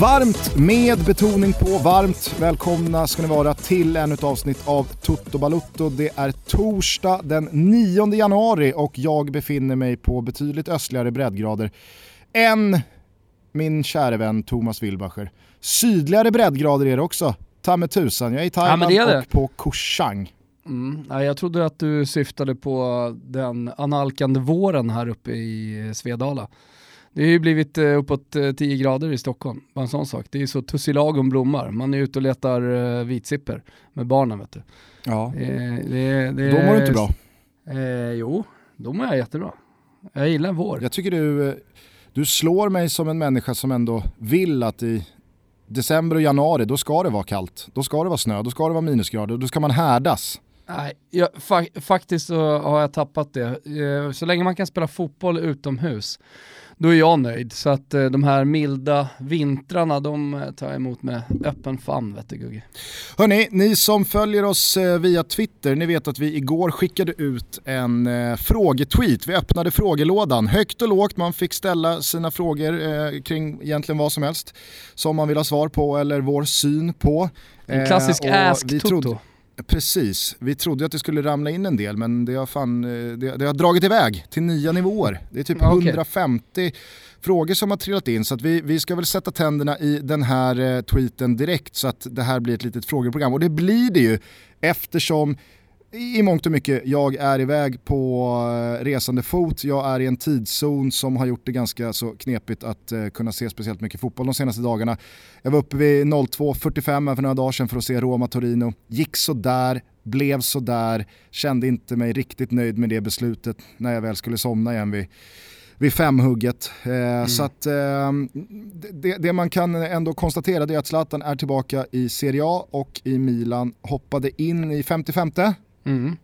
Varmt med betoning på varmt välkomna ska ni vara till ännu ett avsnitt av Toto Balutto. Det är torsdag den 9 januari och jag befinner mig på betydligt östligare breddgrader än min käre vän Thomas Wilbacher. Sydligare breddgrader är det också, ta med tusan. Jag är i Thailand ja, det. och på Koh Chang. Mm. Ja, jag trodde att du syftade på den analkande våren här uppe i Svedala. Det har ju blivit eh, uppåt 10 eh, grader i Stockholm, bara en sån sak. Det är så tussilagom blommar. Man är ute och letar uh, vitsipper med barnen vet du. Ja, det, det, det, då mår du inte bra. Eh, jo, då mår jag jättebra. Jag gillar vår. Jag tycker du, du slår mig som en människa som ändå vill att i december och januari, då ska det vara kallt. Då ska det vara snö, då ska det vara minusgrader, då ska man härdas. Nej, jag, fa faktiskt så har jag tappat det. Så länge man kan spela fotboll utomhus då är jag nöjd. Så att eh, de här milda vintrarna, de eh, tar jag emot med öppen famn vet du Gugge. Hörni, ni som följer oss eh, via Twitter, ni vet att vi igår skickade ut en eh, frågetweet. Vi öppnade frågelådan, högt och lågt, man fick ställa sina frågor kring egentligen vad som helst som man vill ha svar på eller vår syn på. En klassisk eh, ask-toto. Precis, vi trodde att det skulle ramla in en del men det har, fan, eh, det, det har dragit iväg till nya nivåer. Det är typ okay. 150 frågor som har trillat in så att vi, vi ska väl sätta tänderna i den här eh, tweeten direkt så att det här blir ett litet frågeprogram. Och det blir det ju eftersom i mångt och mycket, jag är iväg på eh, resande fot, jag är i en tidszon som har gjort det ganska så knepigt att uh, kunna se speciellt mycket fotboll de senaste dagarna. Jag var uppe vid 02.45 för några dagar sedan för att se Roma-Torino, gick sådär, blev sådär, kände inte mig riktigt nöjd med det beslutet när jag väl skulle somna igen vid vid femhugget. Eh, mm. Så att eh, det, det, man kan ändå konstatera är att Zlatan är tillbaka i Serie A och i Milan hoppade in i 55 Mm.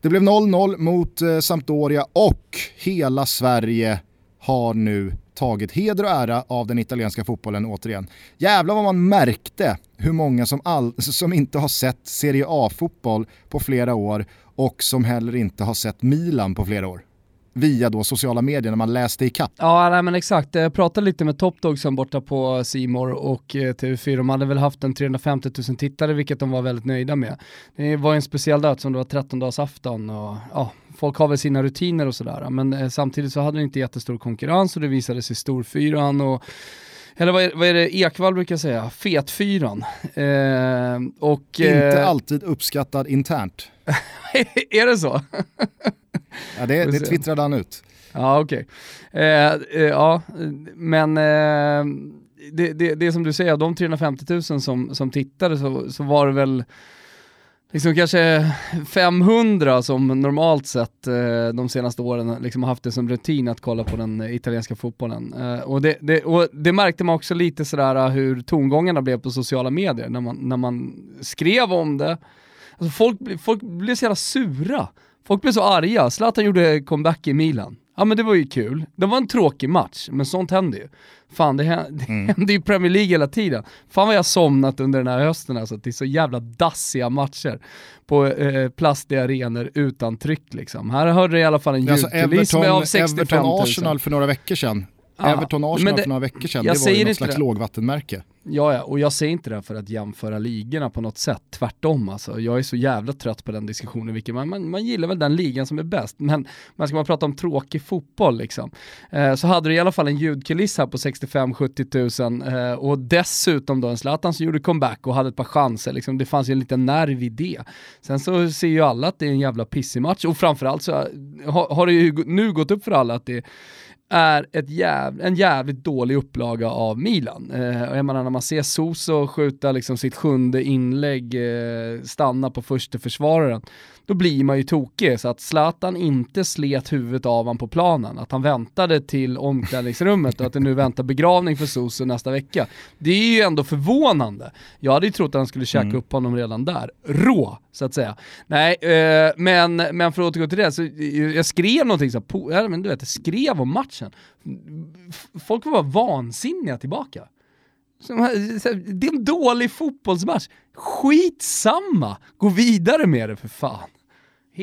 Det blev 0-0 mot eh, Sampdoria och hela Sverige har nu tagit heder och ära av den italienska fotbollen återigen. Jävlar vad man märkte hur många som, all, som inte har sett Serie A-fotboll på flera år och som heller inte har sett Milan på flera år via då sociala medier när man läste i kapp. Ja, nej, men exakt. Jag pratade lite med Top som borta på Simor och eh, TV4. De hade väl haft en 350 000 tittare, vilket de var väldigt nöjda med. Det var en speciell dag som det var 13-dagsafton och ja, folk har väl sina rutiner och sådär. Men eh, samtidigt så hade det inte jättestor konkurrens och det visade sig storfyran och eller vad är, vad är det Ekvall brukar säga? Fetfyran. Eh, och, Inte eh, alltid uppskattad internt. är det så? ja, det, det twittrade han ut. Ja, okej. Okay. Eh, eh, ja, men eh, det, det, det som du säger, de 350 000 som, som tittade så, så var det väl liksom kanske 500 som normalt sett eh, de senaste åren liksom har haft det som rutin att kolla på den italienska fotbollen. Eh, och, det, det, och det märkte man också lite sådär hur tongångarna blev på sociala medier när man, när man skrev om det. Alltså folk, folk blev så jävla sura. Folk blev så arga. Zlatan gjorde comeback i Milan. Ja men det var ju kul. Det var en tråkig match, men sånt händer ju. Fan det, händer, mm. det händer ju i Premier League hela tiden. Fan vad jag somnat under den här hösten alltså, det är så jävla dassiga matcher på eh, plastiga arenor utan tryck liksom. Här hörde jag i alla fall en ljudkuliss med av 65 000. Everton Arsenal för några veckor sedan. Everton Arsenal för några veckor sedan, det var ju något slags det. lågvattenmärke. Ja, ja, och jag säger inte det för att jämföra ligorna på något sätt, tvärtom alltså. Jag är så jävla trött på den diskussionen, vilket man, man, man gillar väl den ligan som är bäst, men man ska man prata om tråkig fotboll liksom, eh, så hade du i alla fall en ljudkuliss här på 65-70 000 eh, och dessutom då en Zlatan som gjorde comeback och hade ett par chanser, liksom. det fanns ju en liten nerv i det. Sen så ser ju alla att det är en jävla pissig match och framförallt så har, har det ju nu gått upp för alla att det är ett jäv, en jävligt dålig upplaga av Milan. Eh, jag menar när man ser Soso skjuta liksom sitt sjunde inlägg, eh, stanna på första försvararen, då blir man ju tokig. Så att Zlatan inte slet huvudet av honom på planen, att han väntade till omklädningsrummet och att det nu väntar begravning för Soso nästa vecka. Det är ju ändå förvånande. Jag hade ju trott att han skulle käka mm. upp honom redan där. Rå, så att säga. Nej, eh, men, men för att återgå till det, så jag skrev någonting så här, men du vet, jag skrev om matchen. Folk var vansinniga tillbaka. Det är en dålig fotbollsmatch. Skitsamma! Gå vidare med det för fan.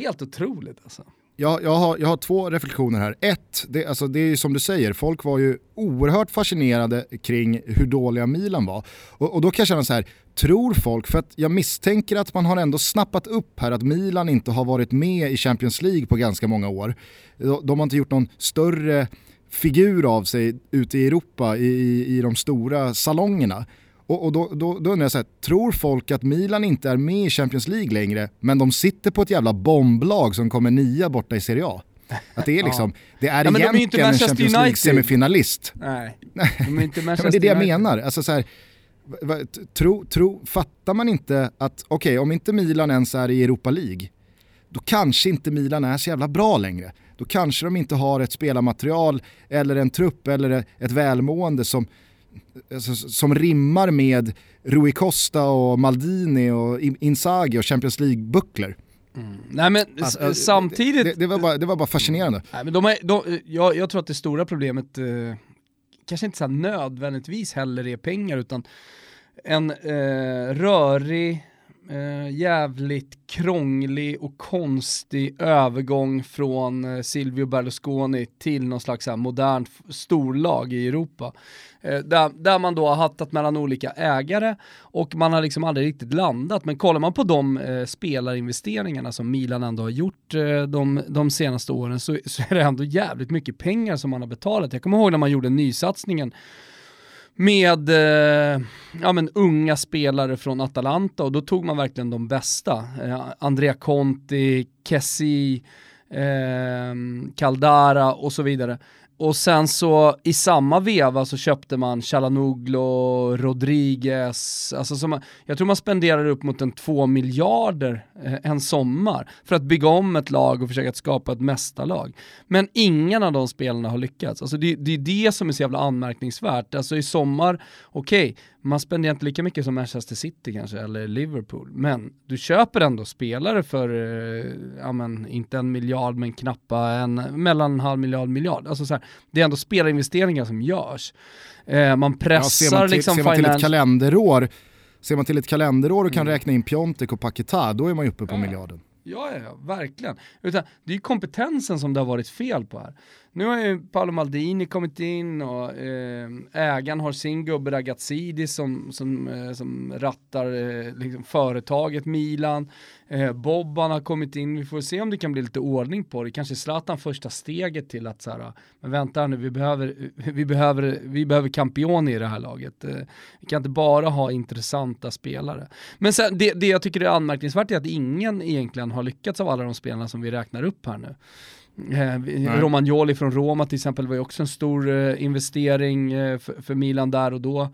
Helt otroligt alltså. jag, jag, har, jag har två reflektioner här. Ett, det, alltså det är som du säger, folk var ju oerhört fascinerade kring hur dåliga Milan var. Och, och, då kan jag känna så här, tror folk, för att jag misstänker att man har ändå snappat upp här att Milan inte har varit med i Champions League på ganska många år. De, de har inte gjort någon större figur av sig ute i Europa i, i, i de stora salongerna. Och, och då, då, då undrar jag så här, tror folk att Milan inte är med i Champions League längre, men de sitter på ett jävla bomblag som kommer nia borta i Serie A? Att det är liksom, det är ja, egentligen är en Champions League-semifinalist. Nej, de är inte Manchester ja, Det är det jag menar. Alltså så här, tro, tro, fattar man inte att, okej okay, om inte Milan ens är i Europa League, då kanske inte Milan är så jävla bra längre. Då kanske de inte har ett spelarmaterial eller en trupp eller ett välmående som, alltså, som rimmar med Rui Costa och Maldini och Inzaghi och Champions League-bucklor. Mm. Nej men alltså, samtidigt... Det, det, var bara, det var bara fascinerande. Nej, men de är, de, jag, jag tror att det stora problemet eh, kanske inte så nödvändigtvis heller är pengar utan en eh, rörig eh, jävligt krånglig och konstig övergång från eh, Silvio Berlusconi till någon slags här, modernt storlag i Europa. Eh, där, där man då har hattat mellan olika ägare och man har liksom aldrig riktigt landat. Men kollar man på de eh, spelarinvesteringarna som Milan ändå har gjort eh, de, de senaste åren så, så är det ändå jävligt mycket pengar som man har betalat. Jag kommer ihåg när man gjorde nysatsningen med eh, ja, men unga spelare från Atalanta och då tog man verkligen de bästa. Eh, Andrea Conti, Kessi, eh, Caldara och så vidare. Och sen så i samma veva så köpte man Chalanoglu, Rodriguez, alltså som, jag tror man spenderar upp mot en två miljarder eh, en sommar för att bygga om ett lag och försöka skapa ett mästarlag. Men ingen av de spelarna har lyckats. Alltså det, det är det som är så jävla anmärkningsvärt. Alltså i sommar, okej, okay, man spenderar inte lika mycket som Manchester City kanske, eller Liverpool, men du köper ändå spelare för, eh, ja men inte en miljard men knappa en, mellan en halv miljard miljard. Alltså så här, det är ändå spelarinvesteringar som görs. Eh, man pressar ja, ser man till, liksom ser man till ett kalenderår Ser man till ett kalenderår och kan mm. räkna in Piontek och Paketa, då är man ju uppe på ja. miljarden. Ja, ja, ja, verkligen. Utan, det är ju kompetensen som det har varit fel på här. Nu har ju Paolo Maldini kommit in och eh, ägaren har sin gubbe Ragazzidi som, som, eh, som rattar eh, liksom företaget Milan. Eh, Bobban har kommit in, vi får se om det kan bli lite ordning på det. Kanske Zlatan första steget till att så här, men vänta nu, vi behöver, vi behöver, vi behöver Campioni i det här laget. Eh, vi kan inte bara ha intressanta spelare. Men sen, det, det jag tycker är anmärkningsvärt är att ingen egentligen har lyckats av alla de spelarna som vi räknar upp här nu. Eh, Romagnoli från Roma till exempel var ju också en stor eh, investering eh, för, för, Milan där och då.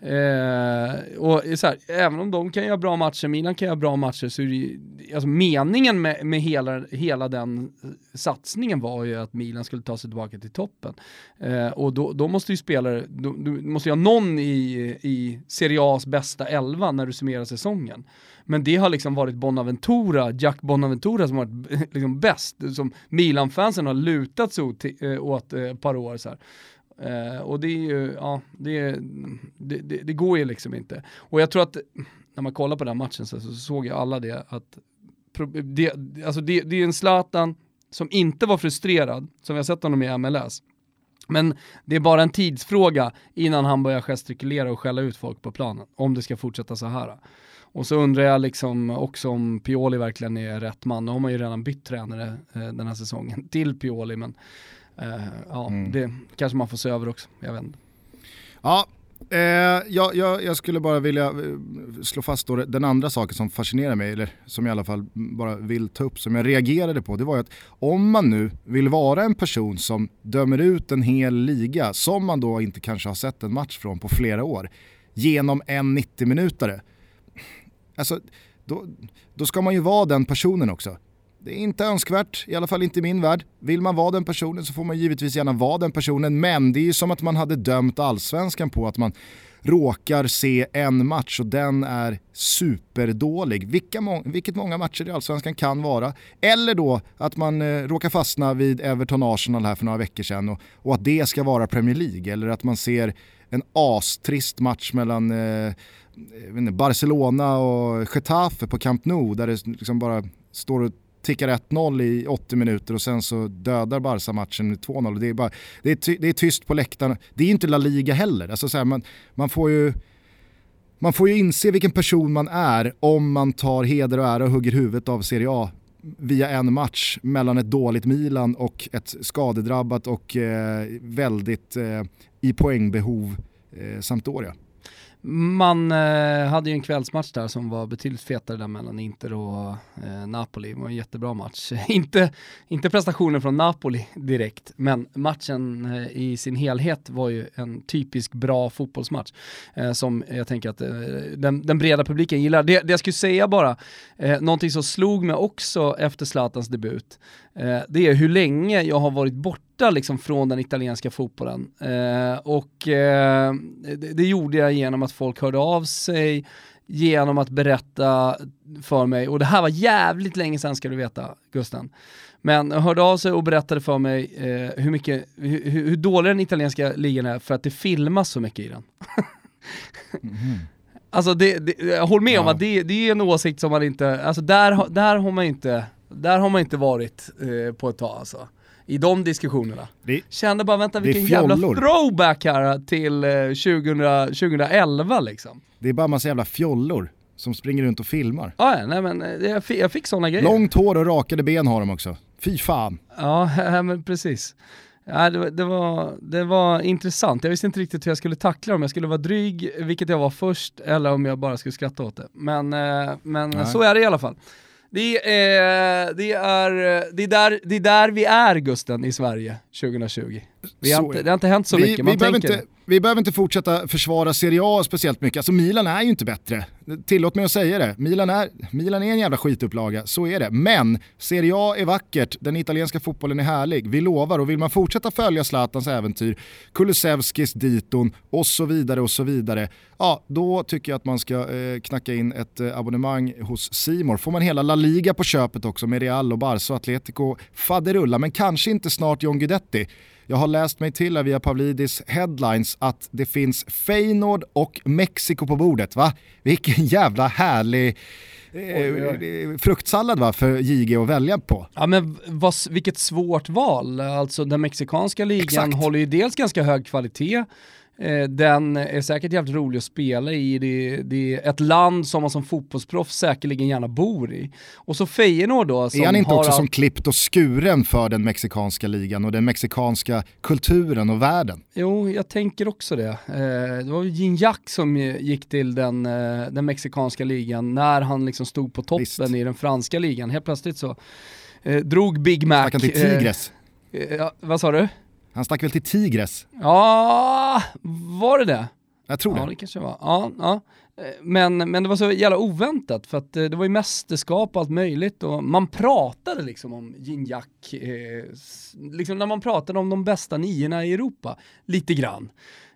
Eh, och så här, även om de kan göra bra matcher, Milan kan göra bra matcher, så är det alltså meningen med, med hela, hela den satsningen var ju att Milan skulle ta sig tillbaka till toppen. Eh, och då, då, måste ju spelare, då, du måste ju ha någon i, i Serie A's bästa elva när du summerar säsongen. Men det har liksom varit Bonaventura, Jack Bonaventura som har varit liksom bäst, som Milan-fansen har lutat sig åt, eh, åt eh, ett par år. Så eh, och det är ju, ja, det, det, det, det, går ju liksom inte. Och jag tror att när man kollar på den matchen så, så såg ju alla det att det, alltså det, det är en Zlatan som inte var frustrerad, som vi har sett honom i MLS. Men det är bara en tidsfråga innan han börjar gestikulera och skälla ut folk på planen, om det ska fortsätta så här. Och så undrar jag liksom också om Pioli verkligen är rätt man. Nu har man ju redan bytt tränare eh, den här säsongen till Pioli, men ja, mm. det kanske man får se över också. Jag vet inte. Ja, eh, jag, jag, jag, skulle bara vilja eh, slå fast då den andra saken som fascinerar mig, eller som jag i alla fall bara vill ta upp, som jag reagerade på, det var ju att om man nu vill vara en person som dömer ut en hel liga, som man då inte kanske har sett en match från på flera år, genom en 90-minutare, alltså, då, då ska man ju vara den personen också. Det är inte önskvärt, i alla fall inte i min värld. Vill man vara den personen så får man givetvis gärna vara den personen, men det är ju som att man hade dömt allsvenskan på att man råkar se en match och den är superdålig. Vilka må vilket många matcher i Allsvenskan kan vara. Eller då att man eh, råkar fastna vid Everton-Arsenal här för några veckor sedan och, och, att det ska vara Premier League. Eller att man ser en astrist match mellan eh, inte, Barcelona och Getafe på Camp Nou där det liksom bara står och tickar 1-0 i 80 minuter och sen så dödar Barca matchen med 2-0. Det är, bara, det, är ty, det är tyst på läktaren. Det är inte La Liga heller. Alltså så här, man, man, får ju, man får ju inse vilken person man är om man tar heder och ära och hugger huvudet av Serie A via en match mellan ett dåligt Milan och ett skadedrabbat och eh, väldigt eh, i poängbehov eh, Sampdoria. Man eh, hade ju en kvällsmatch där som var betydligt fetare där mellan Inter och eh, Napoli. Det var en jättebra match. inte, inte prestationen från Napoli direkt, men matchen eh, i sin helhet var ju en typisk bra fotbollsmatch eh, som jag tänker att eh, den, den, breda publiken gillar. Det, det jag skulle säga bara, eh, någonting som slog mig också efter Zlatans debut, eh, det är hur länge jag har varit borta liksom från den italienska fotbollen. Eh, och eh, det, det, gjorde jag genom att folk hörde av sig, genom att berätta för mig, och det här var jävligt länge sedan ska du veta, Gusten. Men hörde av sig och berättade för mig eh, hur, mycket, hur, hur dålig den italienska ligan är för att det filmas så mycket i den. mm. Alltså det, det, jag håller med ja. om att det, det är en åsikt som man inte, alltså där, där har man inte där har man inte varit eh, på ett tag alltså. I de diskussionerna. Det, Kände bara, vänta vilken jävla throwback här till eh, 2000, 2011 liksom. Det är bara massa jävla fjollor som springer runt och filmar. Ah, nej men eh, jag fick, jag fick sådana grejer. Långt hår och rakade ben har de också. Fy fan. Ja, men precis. Ja, det, det, var, det var intressant. Jag visste inte riktigt hur jag skulle tackla dem. Jag skulle vara dryg, vilket jag var först, eller om jag bara skulle skratta åt det. Men, eh, men så är det i alla fall. Det är, eh, det, är, det, är där, det är där vi är Gusten i Sverige 2020. Vi har inte, det har inte hänt så vi, mycket, man vi tänker... Inte, vi behöver inte fortsätta försvara Serie A speciellt mycket. Alltså Milan är ju inte bättre. Tillåt mig att säga det. Milan är, Milan är en jävla skitupplaga, så är det. Men Serie A är vackert, den italienska fotbollen är härlig. Vi lovar och vill man fortsätta följa Zlatans äventyr, Kulusevskis diton och så vidare och så vidare. Ja, då tycker jag att man ska eh, knacka in ett eh, abonnemang hos Simor. Får man hela La Liga på köpet också med Real och Barca och Atletico faderulla, men kanske inte snart John Guidetti. Jag har läst mig till via Pavlidis headlines att det finns Feyenoord och Mexiko på bordet. Va? Vilken jävla härlig eh, fruktsallad va, för JG att välja på. Ja men vad, vilket svårt val. Alltså den mexikanska ligan Exakt. håller ju dels ganska hög kvalitet Eh, den är säkert jävligt rolig att spela i. Det, det är ett land som man som fotbollsproffs säkerligen gärna bor i. Och så Feyenoord då. Som är han inte också all... som klippt och skuren för den mexikanska ligan och den mexikanska kulturen och världen? Jo, jag tänker också det. Eh, det var Gignac som gick till den, eh, den mexikanska ligan när han liksom stod på toppen Visst. i den franska ligan. Helt plötsligt så drog Big Mac... Stack han till Tigres? Ja, vad sa du? Han stack väl till Tigres? Ja, var det det? Jag tror det. Ja, det kanske var. Ja, ja. Men, men det var så jävla oväntat för att eh, det var ju mästerskap och allt möjligt och man pratade liksom om Gignac, eh, liksom när man pratade om de bästa niorna i Europa, lite grann.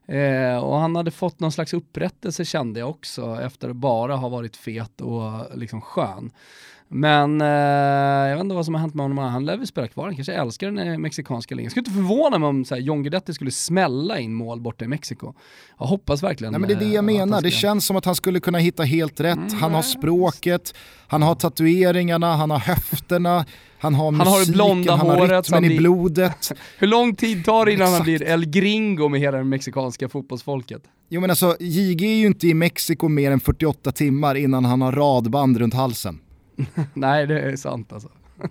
Eh, och han hade fått någon slags upprättelse kände jag också efter att bara ha varit fet och liksom skön. Men eh, jag vet inte vad som har hänt med honom, han lär väl spela kvar, han kanske älskar den eh, mexikanska ligan. Jag skulle inte förvåna mig om så här, John Guidetti skulle smälla in mål borta i Mexiko. Jag hoppas verkligen Nej, men Det är det jag eh, menar, det känns som att han skulle kunna hitta helt rätt. Mm, han har språket, han har tatueringarna, han har höfterna, han har musiken, han har, det blonda han har rytmen i blodet. Hur lång tid tar det innan Exakt. han blir El Gringo med hela det mexikanska fotbollsfolket? Jo men alltså, JG är ju inte i Mexiko mer än 48 timmar innan han har radband runt halsen. Nej, det är sant alltså.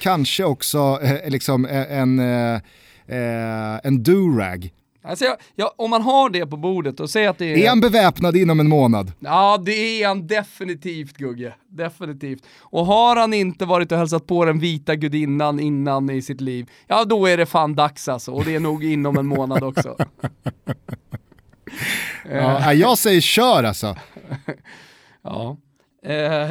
Kanske också eh, liksom eh, en, eh, eh, en durag. Alltså jag, jag, om man har det på bordet och säger att det är... Är han beväpnad inom en månad? Ja, det är han definitivt Gugge. Definitivt. Och har han inte varit och hälsat på den vita gudinnan innan i sitt liv, ja då är det fan dags alltså. Och det är nog inom en månad också. ja, jag säger kör alltså. ja. Eh,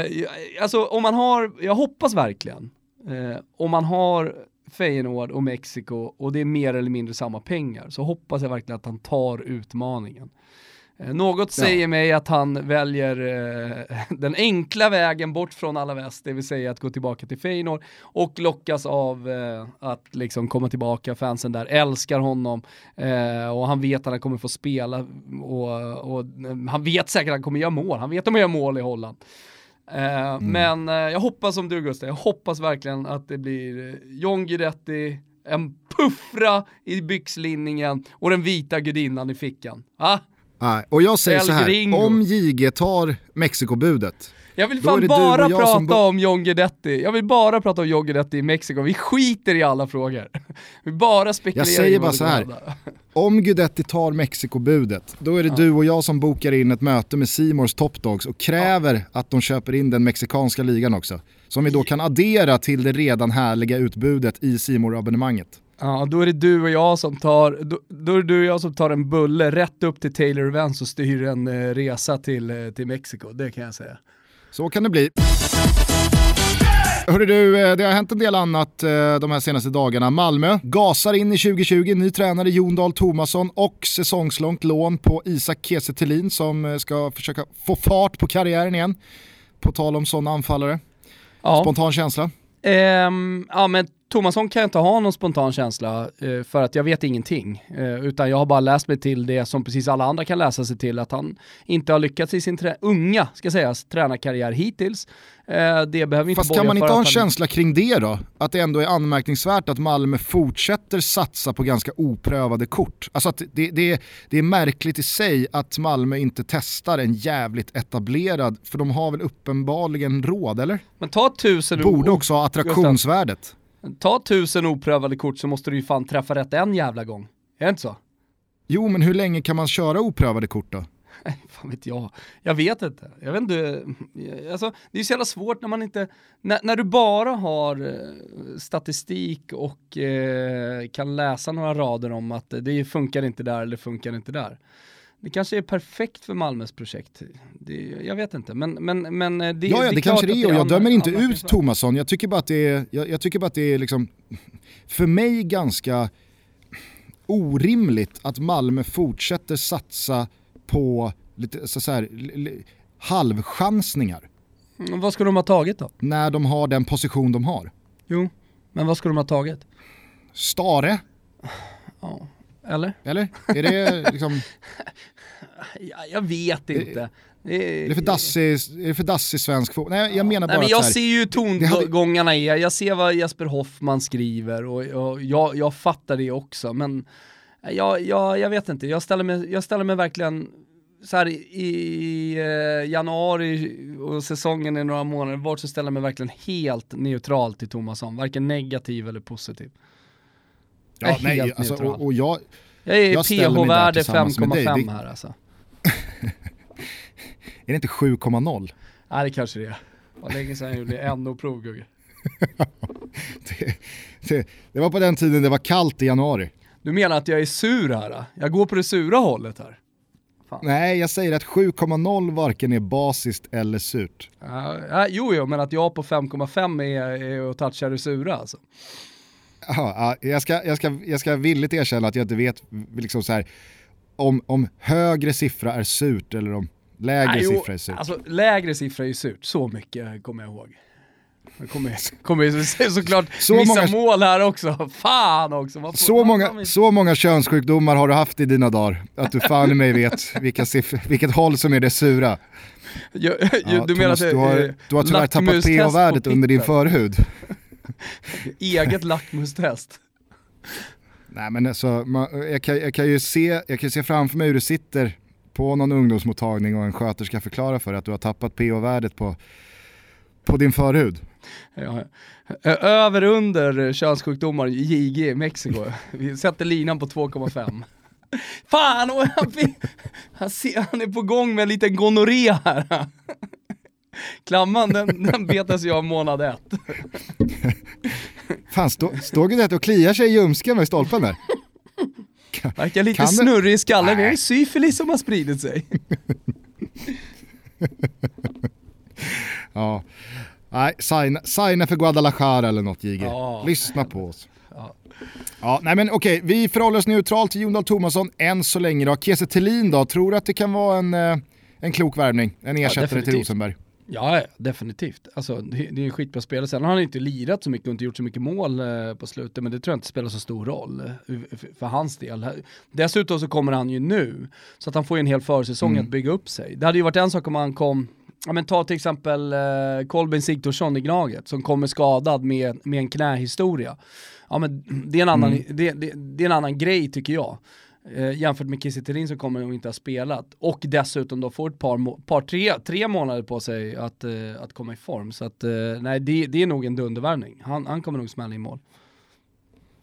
alltså om man har, jag hoppas verkligen, eh, om man har Feyenoord och Mexiko och det är mer eller mindre samma pengar så hoppas jag verkligen att han tar utmaningen. Eh, något säger ja. mig att han väljer eh, den enkla vägen bort från alla väst, det vill säga att gå tillbaka till Feyenoord och lockas av eh, att liksom komma tillbaka, fansen där älskar honom eh, och han vet att han kommer få spela och, och, han vet säkert att han kommer göra mål, han vet att han gör mål i Holland. Eh, mm. Men eh, jag hoppas som du Gustav, jag hoppas verkligen att det blir eh, John Guidetti, en puffra i byxlinningen och den vita gudinnan i fickan. Ah? Nej, och jag säger El så här, Gringo. om JG tar Mexikobudet, jag vill fan bara prata om John Guidetti. Jag vill bara prata om John Guidetti i Mexiko. Vi skiter i alla frågor. Vi bara spekulerar Jag säger bara så här. Om Guidetti tar Mexikobudet, då är det ja. du och jag som bokar in ett möte med Simors Topdogs och kräver ja. att de köper in den mexikanska ligan också. Som vi då kan addera till det redan härliga utbudet i simor abonnemanget Ja, då är det du och jag som tar, då, då, är du och jag som tar en bulle rätt upp till Taylor Events och styr en eh, resa till, eh, till Mexiko, det kan jag säga. Så kan det bli. Hörru du, eh, det har hänt en del annat eh, de här senaste dagarna. Malmö gasar in i 2020, ny tränare Jon Dahl Tomasson och säsongslångt lån på Isak Kiese som eh, ska försöka få fart på karriären igen. På tal om sådana anfallare. Ja. Spontan känsla? Um, ja men Tomasson kan jag inte ha någon spontan känsla eh, för att jag vet ingenting. Eh, utan jag har bara läst mig till det som precis alla andra kan läsa sig till, att han inte har lyckats i sin unga, ska sägas, tränarkarriär hittills. Eh, det behöver inte Fast kan man inte ha en han... känsla kring det då? Att det ändå är anmärkningsvärt att Malmö fortsätter satsa på ganska oprövade kort. Alltså att det, det, det är märkligt i sig att Malmö inte testar en jävligt etablerad, för de har väl uppenbarligen råd, eller? Men ta tusen Borde också ha attraktionsvärdet. Ta tusen oprövade kort så måste du ju fan träffa rätt en jävla gång. Är det inte så? Jo, men hur länge kan man köra oprövade kort då? Fan vet jag. Jag vet inte. Jag vet inte. Alltså, det är så jävla svårt när man inte, när, när du bara har eh, statistik och eh, kan läsa några rader om att det funkar inte där eller funkar inte där. Det kanske är perfekt för Malmös projekt. Det, jag vet inte, men, men, men det, ja, ja, det, det kanske det är och jag dömer inte ut Tomasson. Jag tycker bara att det är, jag, jag, tycker bara att det är liksom, för mig ganska orimligt att Malmö fortsätter satsa på lite så, så här, halvchansningar. Mm, vad ska de ha tagit då? När de har den position de har. Jo, men vad ska de ha tagit? Stare. Ja, eller? Eller? Är det liksom... ja, jag vet inte. Det är, det för dassig, är det för dassig svensk fotboll? Nej jag menar bara Nej, men Jag här, ser ju tongångarna hade... är, jag ser vad Jesper Hoffman skriver och, och jag, jag fattar det också men jag, jag, jag vet inte, jag ställer mig, jag ställer mig verkligen så här, i, i eh, januari och säsongen är några månader bort så ställer jag mig verkligen helt neutral till Tomasson, varken negativ eller positiv. Ja, jag är nej, helt alltså, neutral. Och, och jag, jag är PH-värde 5,5 här alltså. är det inte 7,0? Nej det kanske det är. Var länge sedan jag gjorde NO-prov Gugge. det, det, det var på den tiden det var kallt i januari. Du menar att jag är sur här? Jag går på det sura hållet här. Fan. Nej, jag säger att 7,0 varken är basiskt eller surt. Uh, jo, jo, men att jag på 5,5 är, är och touchar det sura alltså. Ja, jag, ska, jag, ska, jag ska villigt erkänna att jag inte vet liksom så här, om, om högre siffra är surt eller om lägre ah, siffra är surt. Alltså, lägre siffra är surt, så mycket kommer jag ihåg. Det kommer, kommer såklart så missa många, mål här också. Fan också. Får, så, många, så många könssjukdomar har du haft i dina dagar att du fan i mig vet vilka siffror, vilket håll som är det sura. Jag, jag, ja, du menar att du har, du har tyvärr tappat pH-värdet under din förhud. Eget lackmustest. Nej men alltså, man, jag, kan, jag, kan ju se, jag kan se framför mig hur du sitter på någon ungdomsmottagning och en sköterska förklarar för att du har tappat pH-värdet på, på din förhud. Över under könssjukdomar JG i Mexiko. Vi sätter linan på 2,5. Fan, han, han, ser, han är på gång med en liten gonorré här. Klamman den, den betas jag av månad ett. Fan, stå, står Guidetti och kliar sig i ljumsken med stolpen där? Verkar lite snurrig i skallen, det är syfilis som har spridit sig. ja, nej, signa, signa för Guadalajara eller något JG. Ja. Lyssna på oss. Ja. Ja, nej men okej, vi förhåller oss neutralt till Jon Dahl Tomasson än så länge då. Kiese Thelin då, tror du att det kan vara en, eh, en klok värvning? En ersättare ja, till Rosenberg? Ja, definitivt. Alltså, det, det är en skitbra spelare. Sen har han inte lirat så mycket och inte gjort så mycket mål eh, på slutet, men det tror jag inte spelar så stor roll eh, för, för, hans del. Dessutom så kommer han ju nu, så att han får ju en hel försäsong mm. att bygga upp sig. Det hade ju varit en sak om han kom ja men ta till exempel eh, Kolbeinn Sigthorsson i Gnaget som kommer skadad med, med en knähistoria. Ja men det är en annan, mm. det, det, det, är en annan grej tycker jag. Eh, jämfört med Kiese som kommer och inte har spelat. Och dessutom då får ett par, par tre, tre månader på sig att, eh, att komma i form. Så att, eh, nej det, det är nog en dundervärvning. Han, han kommer nog smälla i mål.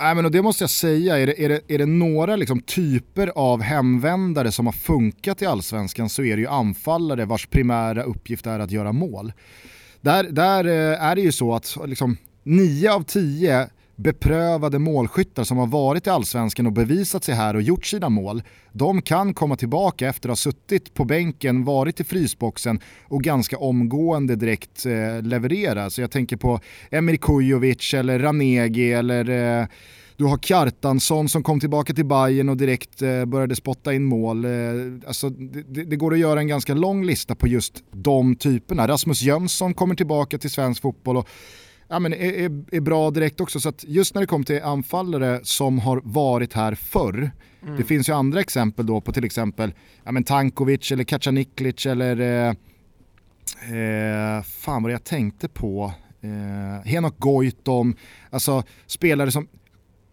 Nej, men och det måste jag säga, är det, är det, är det några liksom typer av hemvändare som har funkat i allsvenskan så är det ju anfallare vars primära uppgift är att göra mål. Där, där eh, är det ju så att liksom, nio av tio beprövade målskyttar som har varit i allsvenskan och bevisat sig här och gjort sina mål, de kan komma tillbaka efter att ha suttit på bänken, varit i frysboxen och ganska omgående direkt eh, leverera. Så jag tänker på Emir Kujovic eller Ranegi eller eh, du har Kjartansson som kom tillbaka till Bayern och direkt eh, började spotta in mål. Eh, alltså, det, det, går att göra en ganska lång lista på just de typerna. Rasmus Jönsson kommer tillbaka till svensk fotboll och ja, men är, är, är, bra direkt också. Så att just när det kommer till anfallare som har varit här förr, mm. det finns ju andra exempel då på till exempel ja, men Tankovic eller Kacaniklic eller eh, eh, fan vad jag tänkte på, eh, Henok Goitom, alltså spelare som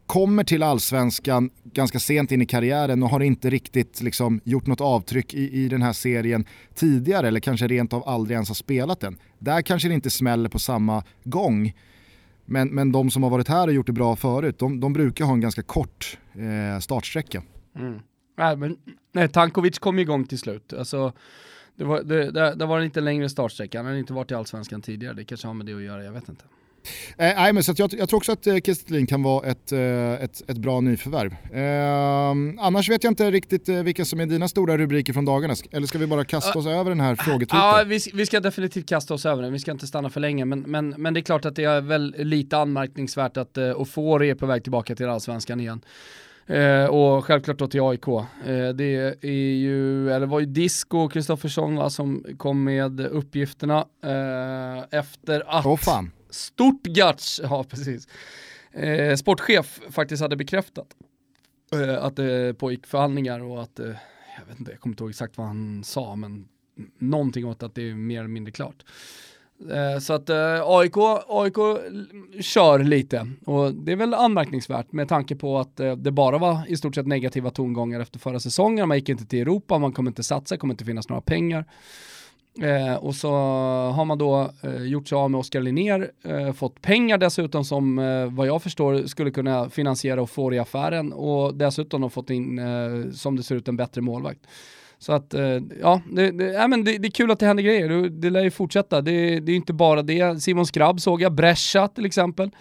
kommer till allsvenskan ganska sent in i karriären och har inte riktigt liksom, gjort något avtryck i, i den här serien tidigare eller kanske rent av aldrig ens har spelat den. Där kanske det inte smäller på samma gång. Men, men de som har varit här och gjort det bra förut, de, de brukar ha en ganska kort eh, startsträcka. Mm. Nej, men, nej, Tankovic kom igång till slut. Alltså, det var, det, det, det var inte längre startsträcka, han hade inte varit i Allsvenskan tidigare, det kanske har med det att göra, jag vet inte. Eh, nej, men så jag, jag, tror också att eh, Kestelin kan vara ett, eh, ett, ett bra nyförvärv. Eh, annars vet jag inte riktigt eh, vilka som är dina stora rubriker från dagarna. Eller ska vi bara kasta oss över den här frågetweeten? Ja, vi, vi, ska definitivt kasta oss över den. Vi ska inte stanna för länge. Men, men, men det är klart att det är väl lite anmärkningsvärt att uh, Ofori är på väg tillbaka till allsvenskan igen. Eh, och självklart då till AIK. Eh, det är ju, eller var ju Disco Kristoffersson som kom med uppgifterna eh, efter att oh, fan. Stuttgarts, ja precis, eh, sportchef faktiskt hade bekräftat eh, att det pågick förhandlingar och att, eh, jag vet inte, jag kommer inte ihåg exakt vad han sa, men någonting åt att det är mer eller mindre klart. Eh, så att eh, AIK, AIK kör lite och det är väl anmärkningsvärt med tanke på att eh, det bara var i stort sett negativa tongångar efter förra säsongen. Man gick inte till Europa, man kommer inte satsa, kommer inte finnas några pengar. Eh, och så har man då eh, gjort sig av med Oskar Linnér, eh, fått pengar dessutom som eh, vad jag förstår skulle kunna finansiera och få i affären och dessutom har fått in, eh, som det ser ut, en bättre målvakt. Så att, eh, ja, det, det, ja men det, det, är kul att det händer grejer. Det, det lär ju fortsätta. Det, det är inte bara det. Simon Skrabb såg jag, Brescia till exempel.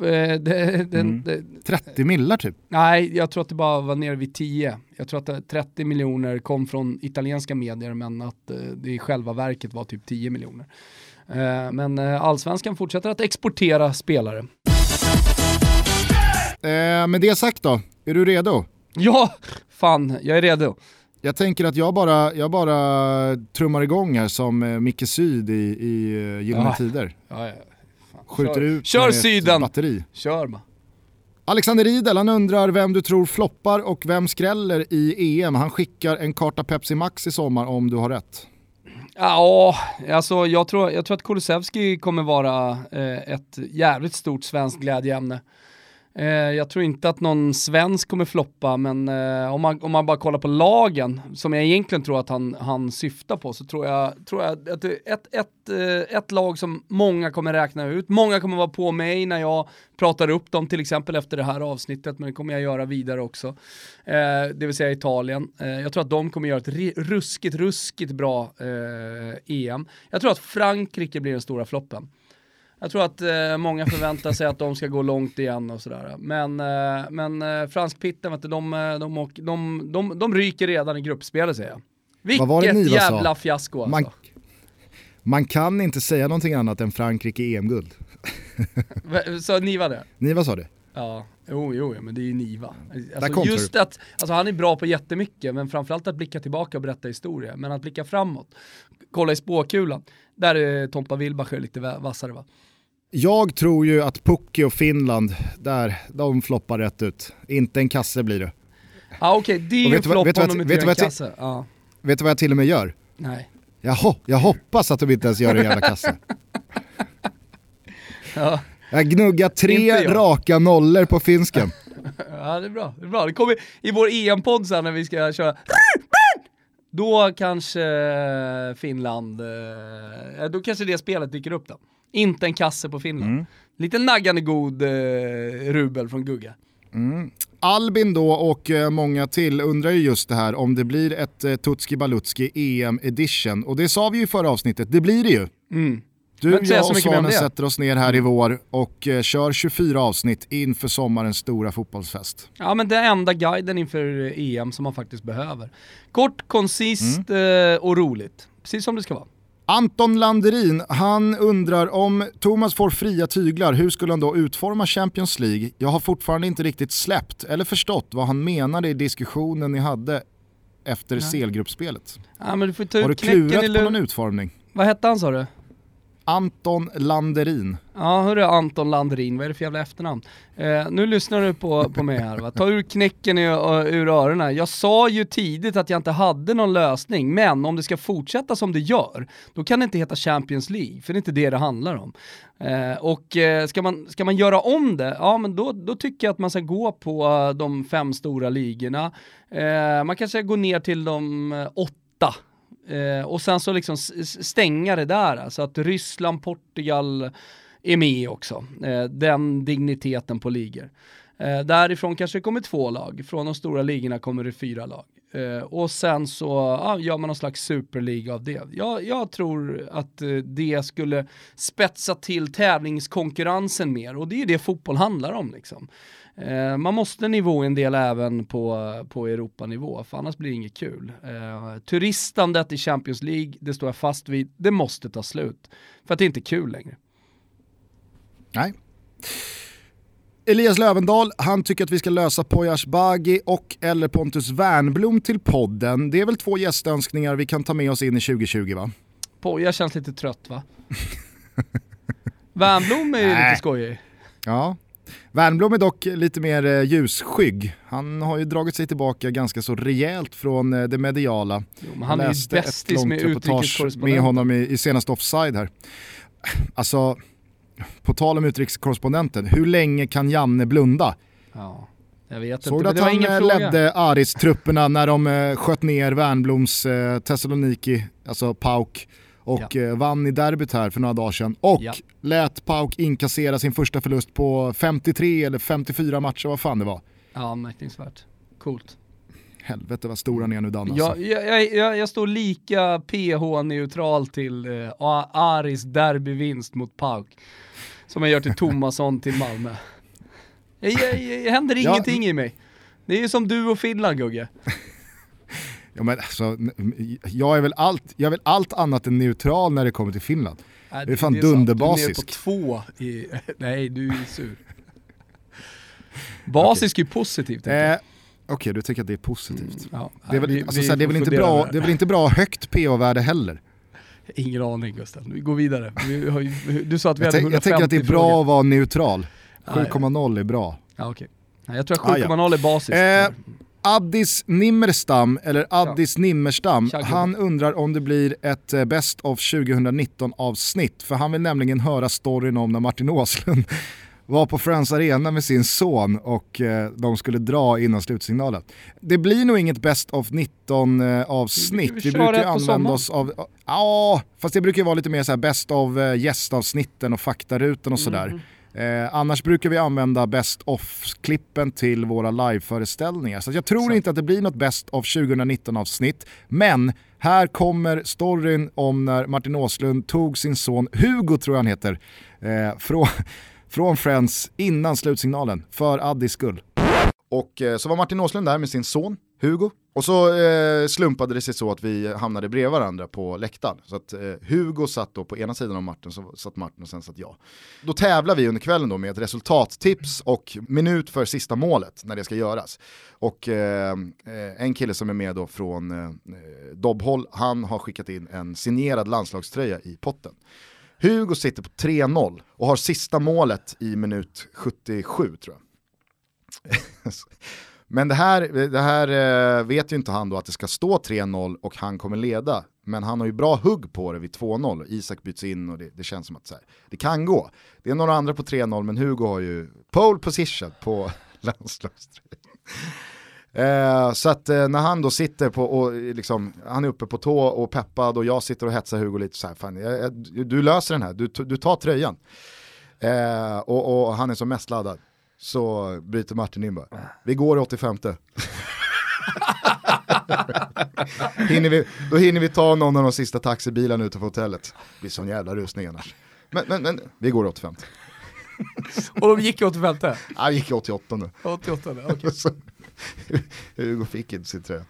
Eh, den, mm. 30 millar typ? Nej, jag tror att det bara var nere vid 10. Jag tror att 30 miljoner kom från italienska medier men att eh, det i själva verket var typ 10 miljoner. Eh, men allsvenskan fortsätter att exportera spelare. med det sagt då, är du redo? Ja, fan, jag är redo. Jag tänker att jag bara, jag bara trummar igång här som Micke Syd i, i Gyllene ja. Tider. Ja, ja skjuter kör, ut kör med syden. ett batteri. Kör bara. Alexander Riedel, han undrar vem du tror floppar och vem skräller i EM. Han skickar en karta Pepsi Max i sommar om du har rätt. Ja, alltså jag tror, jag tror att Kulusevski kommer vara eh, ett jävligt stort svenskt glädjeämne. Eh, jag tror inte att någon svensk kommer floppa, men eh, om, man, om man bara kollar på lagen, som jag egentligen tror att han, han syftar på, så tror jag, tror jag att ett, ett, eh, ett lag som många kommer räkna ut, många kommer vara på mig när jag pratar upp dem, till exempel efter det här avsnittet, men det kommer jag göra vidare också. Det vill säga Italien. Jag tror att de kommer göra ett ruskigt, ruskigt bra EM. Jag tror att Frankrike blir den stora floppen. Jag tror att eh, många förväntar sig att de ska gå långt igen och sådär. Men, eh, men eh, franskpitten, vet du, de, eh, de, de, de, de, ryker redan i gruppspelet säger jag. Vilket jävla fiasko alltså. Man, man, kan inte säga någonting annat än Frankrike EM-guld. Så Niva det? Niva sa det. Ja, jo, jo, men det är ju Niva. Alltså, just du. att, alltså han är bra på jättemycket, men framförallt att blicka tillbaka och berätta historia. Men att blicka framåt, kolla i spåkulan, där är Tompa Wilbacher lite vassare va? Jag tror ju att Pukki och Finland, där, de floppar rätt ut. Inte en kasse blir det. Ja ah, okej, okay. det är ju en flopp om de inte gör en kasse. Ja. Vet du vad jag till och med gör? Nej. Jaha, jag hoppas att de inte ens gör en jävla kasse. Ja. Jag gnuggar tre raka nollor på finsken. ja det är bra. Det, är bra. det kommer i vår EM-podd sen när vi ska köra då kanske Finland, eh, då kanske det spelet dyker upp då. Inte en kasse på Finland. Mm. Lite naggande god eh, rubel från Gugga. Mm. Albin då och eh, många till undrar ju just det här om det blir ett eh, Tutski Balutski EM edition. Och det sa vi ju i förra avsnittet, det blir det ju. Mm. Du, jag och Svanen sätter oss ner här i vår och eh, kör 24 avsnitt inför sommarens stora fotbollsfest. Ja men det är enda guiden inför EM som man faktiskt behöver. Kort, koncist mm. och roligt. Precis som det ska vara. Anton Landerin, han undrar om Thomas får fria tyglar, hur skulle han då utforma Champions League? Jag har fortfarande inte riktigt släppt eller förstått vad han menade i diskussionen ni hade efter CL-gruppspelet. Ja, har du klurat på någon utformning? Vad hette han sa du? Anton Landerin. Ja, hörru Anton Landerin, vad är det för jävla efternamn? Eh, nu lyssnar du på, på mig här va, ta ur knäcken ur, ur öronen. Jag sa ju tidigt att jag inte hade någon lösning, men om det ska fortsätta som det gör, då kan det inte heta Champions League, för det är inte det det handlar om. Eh, och eh, ska, man, ska man göra om det, ja men då, då tycker jag att man ska gå på eh, de fem stora ligorna. Eh, man kanske går ner till de eh, åtta Eh, och sen så liksom stänga det där, så att Ryssland, Portugal är med också. Eh, den digniteten på ligor. Eh, därifrån kanske det kommer två lag, från de stora ligorna kommer det fyra lag. Eh, och sen så ja, gör man någon slags superliga av det. Jag, jag tror att eh, det skulle spetsa till tävlingskonkurrensen mer och det är det fotboll handlar om liksom. Eh, man måste nivå en del även på, på Europanivå, för annars blir det inget kul. Eh, turistandet i Champions League, det står jag fast vid, det måste ta slut. För att det är inte kul längre. Nej. Elias Lövendal, han tycker att vi ska lösa Poyas Bagi och eller Pontus Wernblom till podden. Det är väl två gästönskningar vi kan ta med oss in i 2020 va? Poja känns lite trött va? Wernblom är ju lite skojig. Ja, Wernbloom är dock lite mer eh, ljusskygg. Han har ju dragit sig tillbaka ganska så rejält från eh, det mediala. Jo, han är ju bästis med utrikeskorrespondenten. med honom i, i senaste offside här. Alltså, på tal om utrikeskorrespondenten, hur länge kan Janne blunda? Ja. Jag Såg du att han eh, ledde Aris-trupperna när de sköt ner Wernbloms Thessaloniki, alltså Pauk, och ja. vann i derbyt här för några dagar sedan. Och ja. lät Pauk inkassera sin första förlust på 53 eller 54 matcher, vad fan det var. Ja, anmärkningsvärt. Coolt. Helvete vad stora ni är nu Dan alltså. jag, jag, jag, jag står lika PH-neutral till eh, Aris derbyvinst mot Pauk. Som jag gör till Tomasson till Malmö. Det händer ingenting ja. i mig. Det är ju som du och Finland Gugge. Ja, men alltså, jag, är väl allt, jag är väl allt annat än neutral när det kommer till Finland. Nej, det är fan dunderbasisk. Du är på två i, nej du är sur. Basisk okay. är positivt. Eh, Okej, okay, du tycker att det är positivt. Mm, ja. det, är väl, vi, alltså, vi det, är väl inte bra, det är väl inte bra högt PO-värde heller? Ingen aning Gustav, vi går vidare. du sa att vi jag hade 150 Jag tänker att det är bra frågor. att vara neutral. 7,0 är bra. Ja, okay. Jag tror att 7,0 ah, är basiskt. Eh, Addis Nimmerstam, eller Addis ja. Nimmerstam, han undrar om det blir ett eh, Best of 2019 avsnitt. För han vill nämligen höra storyn om när Martin Åslund var på Friends Arena med sin son och eh, de skulle dra innan slutsignalen. Det blir nog inget Best of 19 eh, avsnitt. Vi, vi, brukar använda oss av, ja, fast det brukar vara lite mer så här Best of gästavsnitten och faktarutan och sådär. Mm. Eh, annars brukar vi använda Best of-klippen till våra liveföreställningar. Så jag tror så. inte att det blir något Best of 2019 avsnitt. Men här kommer storyn om när Martin Åslund tog sin son, Hugo tror jag han heter, eh, från, från Friends innan slutsignalen för Addis skull. Och eh, så var Martin Åslund där med sin son Hugo. Och så eh, slumpade det sig så att vi hamnade bredvid varandra på läktaren. Så att eh, Hugo satt då på ena sidan av Martin, så satt Martin och sen satt jag. Då tävlar vi under kvällen då med ett resultattips och minut för sista målet när det ska göras. Och eh, eh en kille som är med då från eh, Dobbhåll, han har skickat in en signerad landslagströja i potten. Hugo sitter på 3-0 och har sista målet i minut 77 tror jag. Men det här, det här eh, vet ju inte han då att det ska stå 3-0 och han kommer leda. Men han har ju bra hugg på det vid 2-0. Isak byts in och det, det känns som att här, det kan gå. Det är några andra på 3-0 men Hugo har ju pole position på landslagströjan. Eh, så att eh, när han då sitter på, och liksom, han är uppe på tå och peppad och jag sitter och hetsar Hugo lite så här, fan, jag, jag, du löser den här, du, du tar tröjan. Eh, och, och, han är som mest laddad. Så bryter Martin in bara, vi går i 85 hinner vi, Då hinner vi ta någon av de sista taxibilarna på hotellet. Det blir sån jävla rusning annars. Men, men, men vi går i 85 Och de gick i 85? Ja, vi gick i 88 88, okej. Okay. Hugo fick inte sin tröja.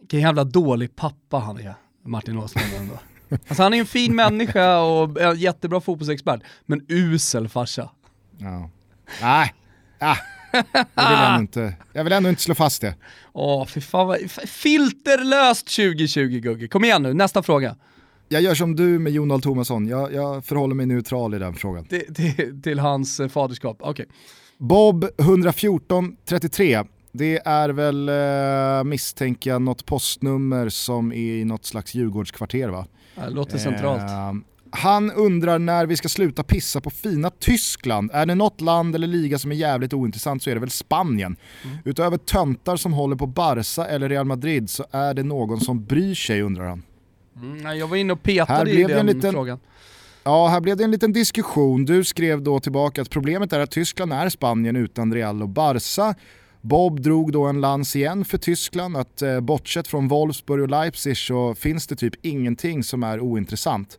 Vilken jävla dålig pappa han är, Martin Åsman ändå. Alltså han är en fin människa och en jättebra fotbollsexpert, men usel farsa. Ja. Nej, ah. jag, vill ändå inte, jag vill ändå inte slå fast det. Åh, fy fan vad, filterlöst 2020 Gugge. Kom igen nu, nästa fråga. Jag gör som du med Jon Dahl Tomasson, jag, jag förhåller mig neutral i den frågan. Till, till, till hans eh, faderskap, okej. Okay. Bob 11433 det är väl, eh, misstänker jag, något postnummer som är i något slags Djurgårdskvarter va? Det låter centralt. Eh, han undrar när vi ska sluta pissa på fina Tyskland. Är det något land eller liga som är jävligt ointressant så är det väl Spanien. Mm. Utöver töntar som håller på Barca eller Real Madrid så är det någon som bryr sig undrar han. Mm, jag var inne och petade i den liten, frågan. Ja, här blev det en liten diskussion. Du skrev då tillbaka att problemet är att Tyskland är Spanien utan Real och Barca Bob drog då en lans igen för Tyskland att eh, bortsett från Wolfsburg och Leipzig så finns det typ ingenting som är ointressant.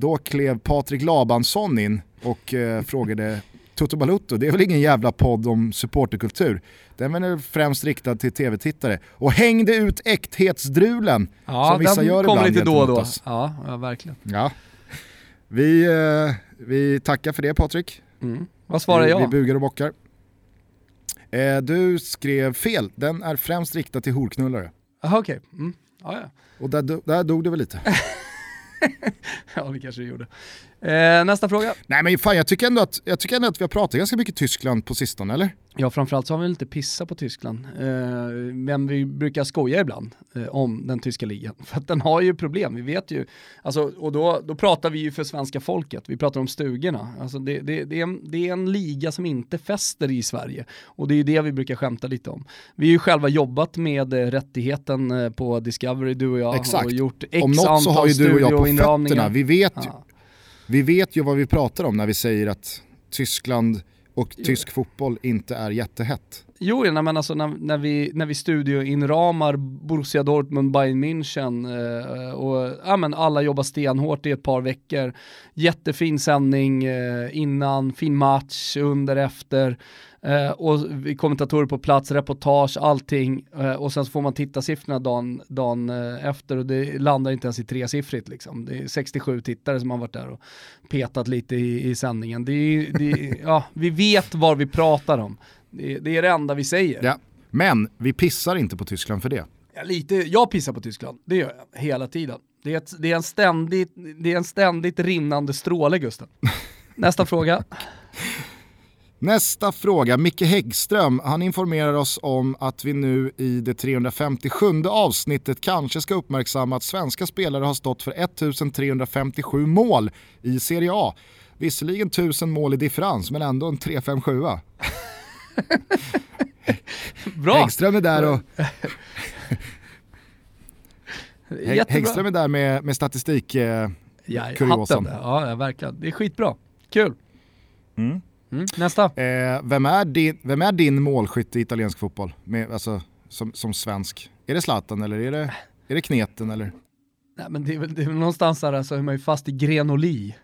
Då klev Patrik Labansson in och eh, frågade Toto Balutto, det är väl ingen jävla podd om supporterkultur? Den är väl främst riktad till tv-tittare. Och hängde ut äkthetsdrulen ja, som vissa gör ibland lite då och då. Ja, ja, verkligen. Ja. Vi, eh, vi tackar för det Patrik. Mm. Vad svarar jag? Vi bugar och bockar. Eh, du skrev fel, den är främst riktad till horknullare. Jaha okej. Okay. Mm. Ah, ja. Och där, där dog det väl lite. ja det kanske det gjorde. Eh, nästa fråga. Nej men fan jag tycker, ändå att, jag tycker ändå att vi har pratat ganska mycket Tyskland på sistone eller? Ja framförallt så har vi lite pissa på Tyskland. Eh, men vi brukar skoja ibland eh, om den tyska ligan. För att den har ju problem, vi vet ju. Alltså, och då, då pratar vi ju för svenska folket, vi pratar om stugorna. Alltså det, det, det, är en, det är en liga som inte fäster i Sverige. Och det är ju det vi brukar skämta lite om. Vi har ju själva jobbat med eh, rättigheten eh, på Discovery, du och jag. Exakt. Och gjort x om något så har ju du och jag på fötterna. Vi vet, ja. Vi vet ju vad vi pratar om när vi säger att Tyskland och tysk fotboll inte är jättehett. Jo, men alltså när, när, vi, när vi studioinramar Borussia Dortmund, Bayern München eh, och ja, men alla jobbar stenhårt i ett par veckor. Jättefin sändning eh, innan, fin match, under, efter. Eh, och kommentatorer på plats, reportage, allting. Eh, och sen så får man titta siffrorna dagen, dagen eh, efter och det landar inte ens i tresiffrigt liksom. Det är 67 tittare som har varit där och petat lite i, i sändningen. Det är, det ja, vi vet vad vi pratar om. Det, det, är det enda vi säger. Ja. Men vi pissar inte på Tyskland för det. Ja, lite, jag pissar på Tyskland, det gör jag hela tiden. Det är, ett, det är, en, ständigt, det är en ständigt rinnande stråle Gusten. Nästa fråga. Nästa fråga, Micke Häggström, han informerar oss om att vi nu i det 357 avsnittet kanske ska uppmärksamma att svenska spelare har stått för 1357 mål i Serie A. Visserligen 1000 mål i differens, men ändå en 357 Bra! Häggström är där och... Häggström är där med, med statistik eh, ja. Ja, verkligen. Det är skitbra. Kul. Mm. Mm, nästa. Eh, vem, är din, vem är din målskytt i italiensk fotboll? Med, alltså, som, som svensk? Är det Zlatan eller är det, är det Kneten eller? Nej men det är väl, det är väl någonstans där alltså, är man ju fast i Grenoli.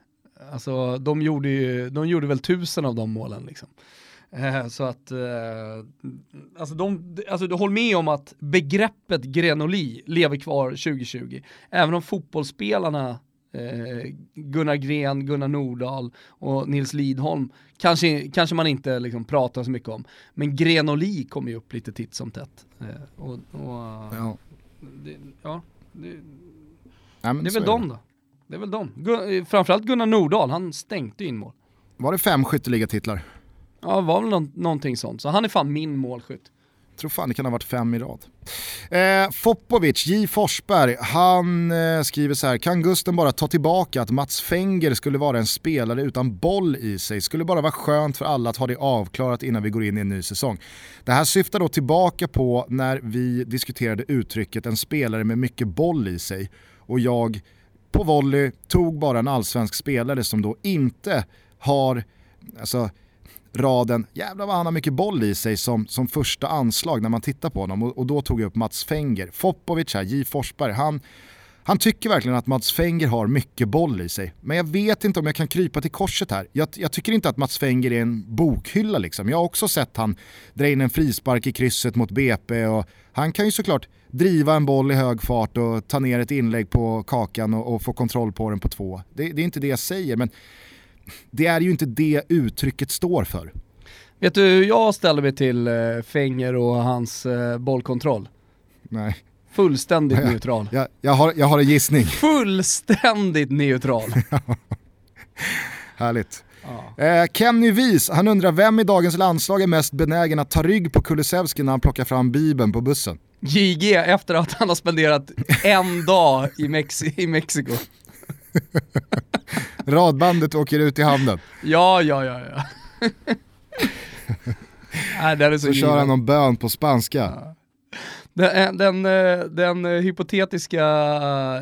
Alltså de gjorde ju, de gjorde väl tusen av de målen liksom. Eh, så att, eh, alltså, de, alltså du håller med om att begreppet Grenoli lever kvar 2020. Även om fotbollsspelarna Gunnar Gren, Gunnar Nordahl och Nils Lidholm kanske, kanske man inte liksom pratar så mycket om. Men Grenoli kommer ju upp lite titt som tätt. Eh, och, och, ja. Det, ja, det, ja, det är väl de då. Det är väl de. Gun, framförallt Gunnar Nordahl, han stänkte in mål. Var det fem skytteligatitlar? Ja, det var väl nå någonting sånt. Så han är fan min målskytt tror fan det kan ha varit fem i rad. Eh, Fopovic, J Forsberg, han eh, skriver så här, kan Gusten bara ta tillbaka att Mats Fenger skulle vara en spelare utan boll i sig? Skulle bara vara skönt för alla att ha det avklarat innan vi går in i en ny säsong. Det här syftar då tillbaka på när vi diskuterade uttrycket en spelare med mycket boll i sig och jag på volley tog bara en allsvensk spelare som då inte har, alltså raden “jävlar vad han har mycket boll i sig” som, som första anslag när man tittar på honom och, och då tog jag upp Mats Fenger. Fopovic här, J Forsberg, han, han tycker verkligen att Mats Fenger har mycket boll i sig. Men jag vet inte om jag kan krypa till korset här. Jag, jag tycker inte att Mats Fenger är en bokhylla liksom. Jag har också sett han dra in en frispark i krysset mot BP och han kan ju såklart driva en boll i hög fart och ta ner ett inlägg på kakan och, och få kontroll på den på två. Det, det är inte det jag säger men det är ju inte det uttrycket står för. Vet du hur jag ställer mig till eh, Fenger och hans eh, bollkontroll? Nej. Fullständigt jag, neutral. Jag, jag, har, jag har en gissning. Fullständigt neutral. Härligt. Ja. Eh, Kenny Wies, han undrar vem i dagens landslag är mest benägen att ta rygg på Kulusevski när han plockar fram bibeln på bussen? JG efter att han har spenderat en dag i, Mexi i Mexiko. Radbandet åker ut i hamnen. Ja, ja, ja. ja. Nej, det så, så kör han någon bön på spanska. Ja. Den, den, eh, den, eh, hypotetiska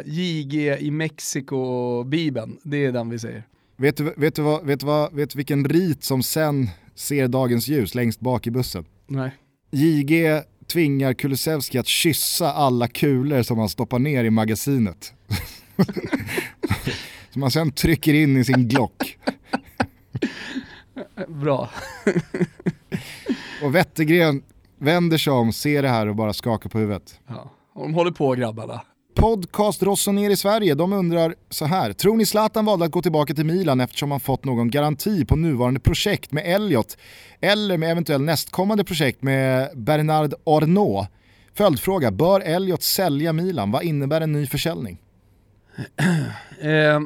JG i Mexiko-bibeln, det är den vi säger. Vet du, vet, du vad, vet, du vad, vet du vilken rit som sen ser dagens ljus längst bak i bussen? Nej. JG tvingar Kulusevski att kyssa alla kulor som han stoppar ner i magasinet. som han sen trycker in i sin Glock. Bra. och Wettergren vänder sig om, ser det här och bara skakar på huvudet. Ja. Och de håller på grabbarna. Podcast Rossoneri i Sverige, de undrar så här. Tror ni Zlatan valde att gå tillbaka till Milan eftersom han fått någon garanti på nuvarande projekt med Elliot eller med eventuell nästkommande projekt med Bernard Arnault? Följdfråga, bör Elliot sälja Milan? Vad innebär en ny försäljning? Eh,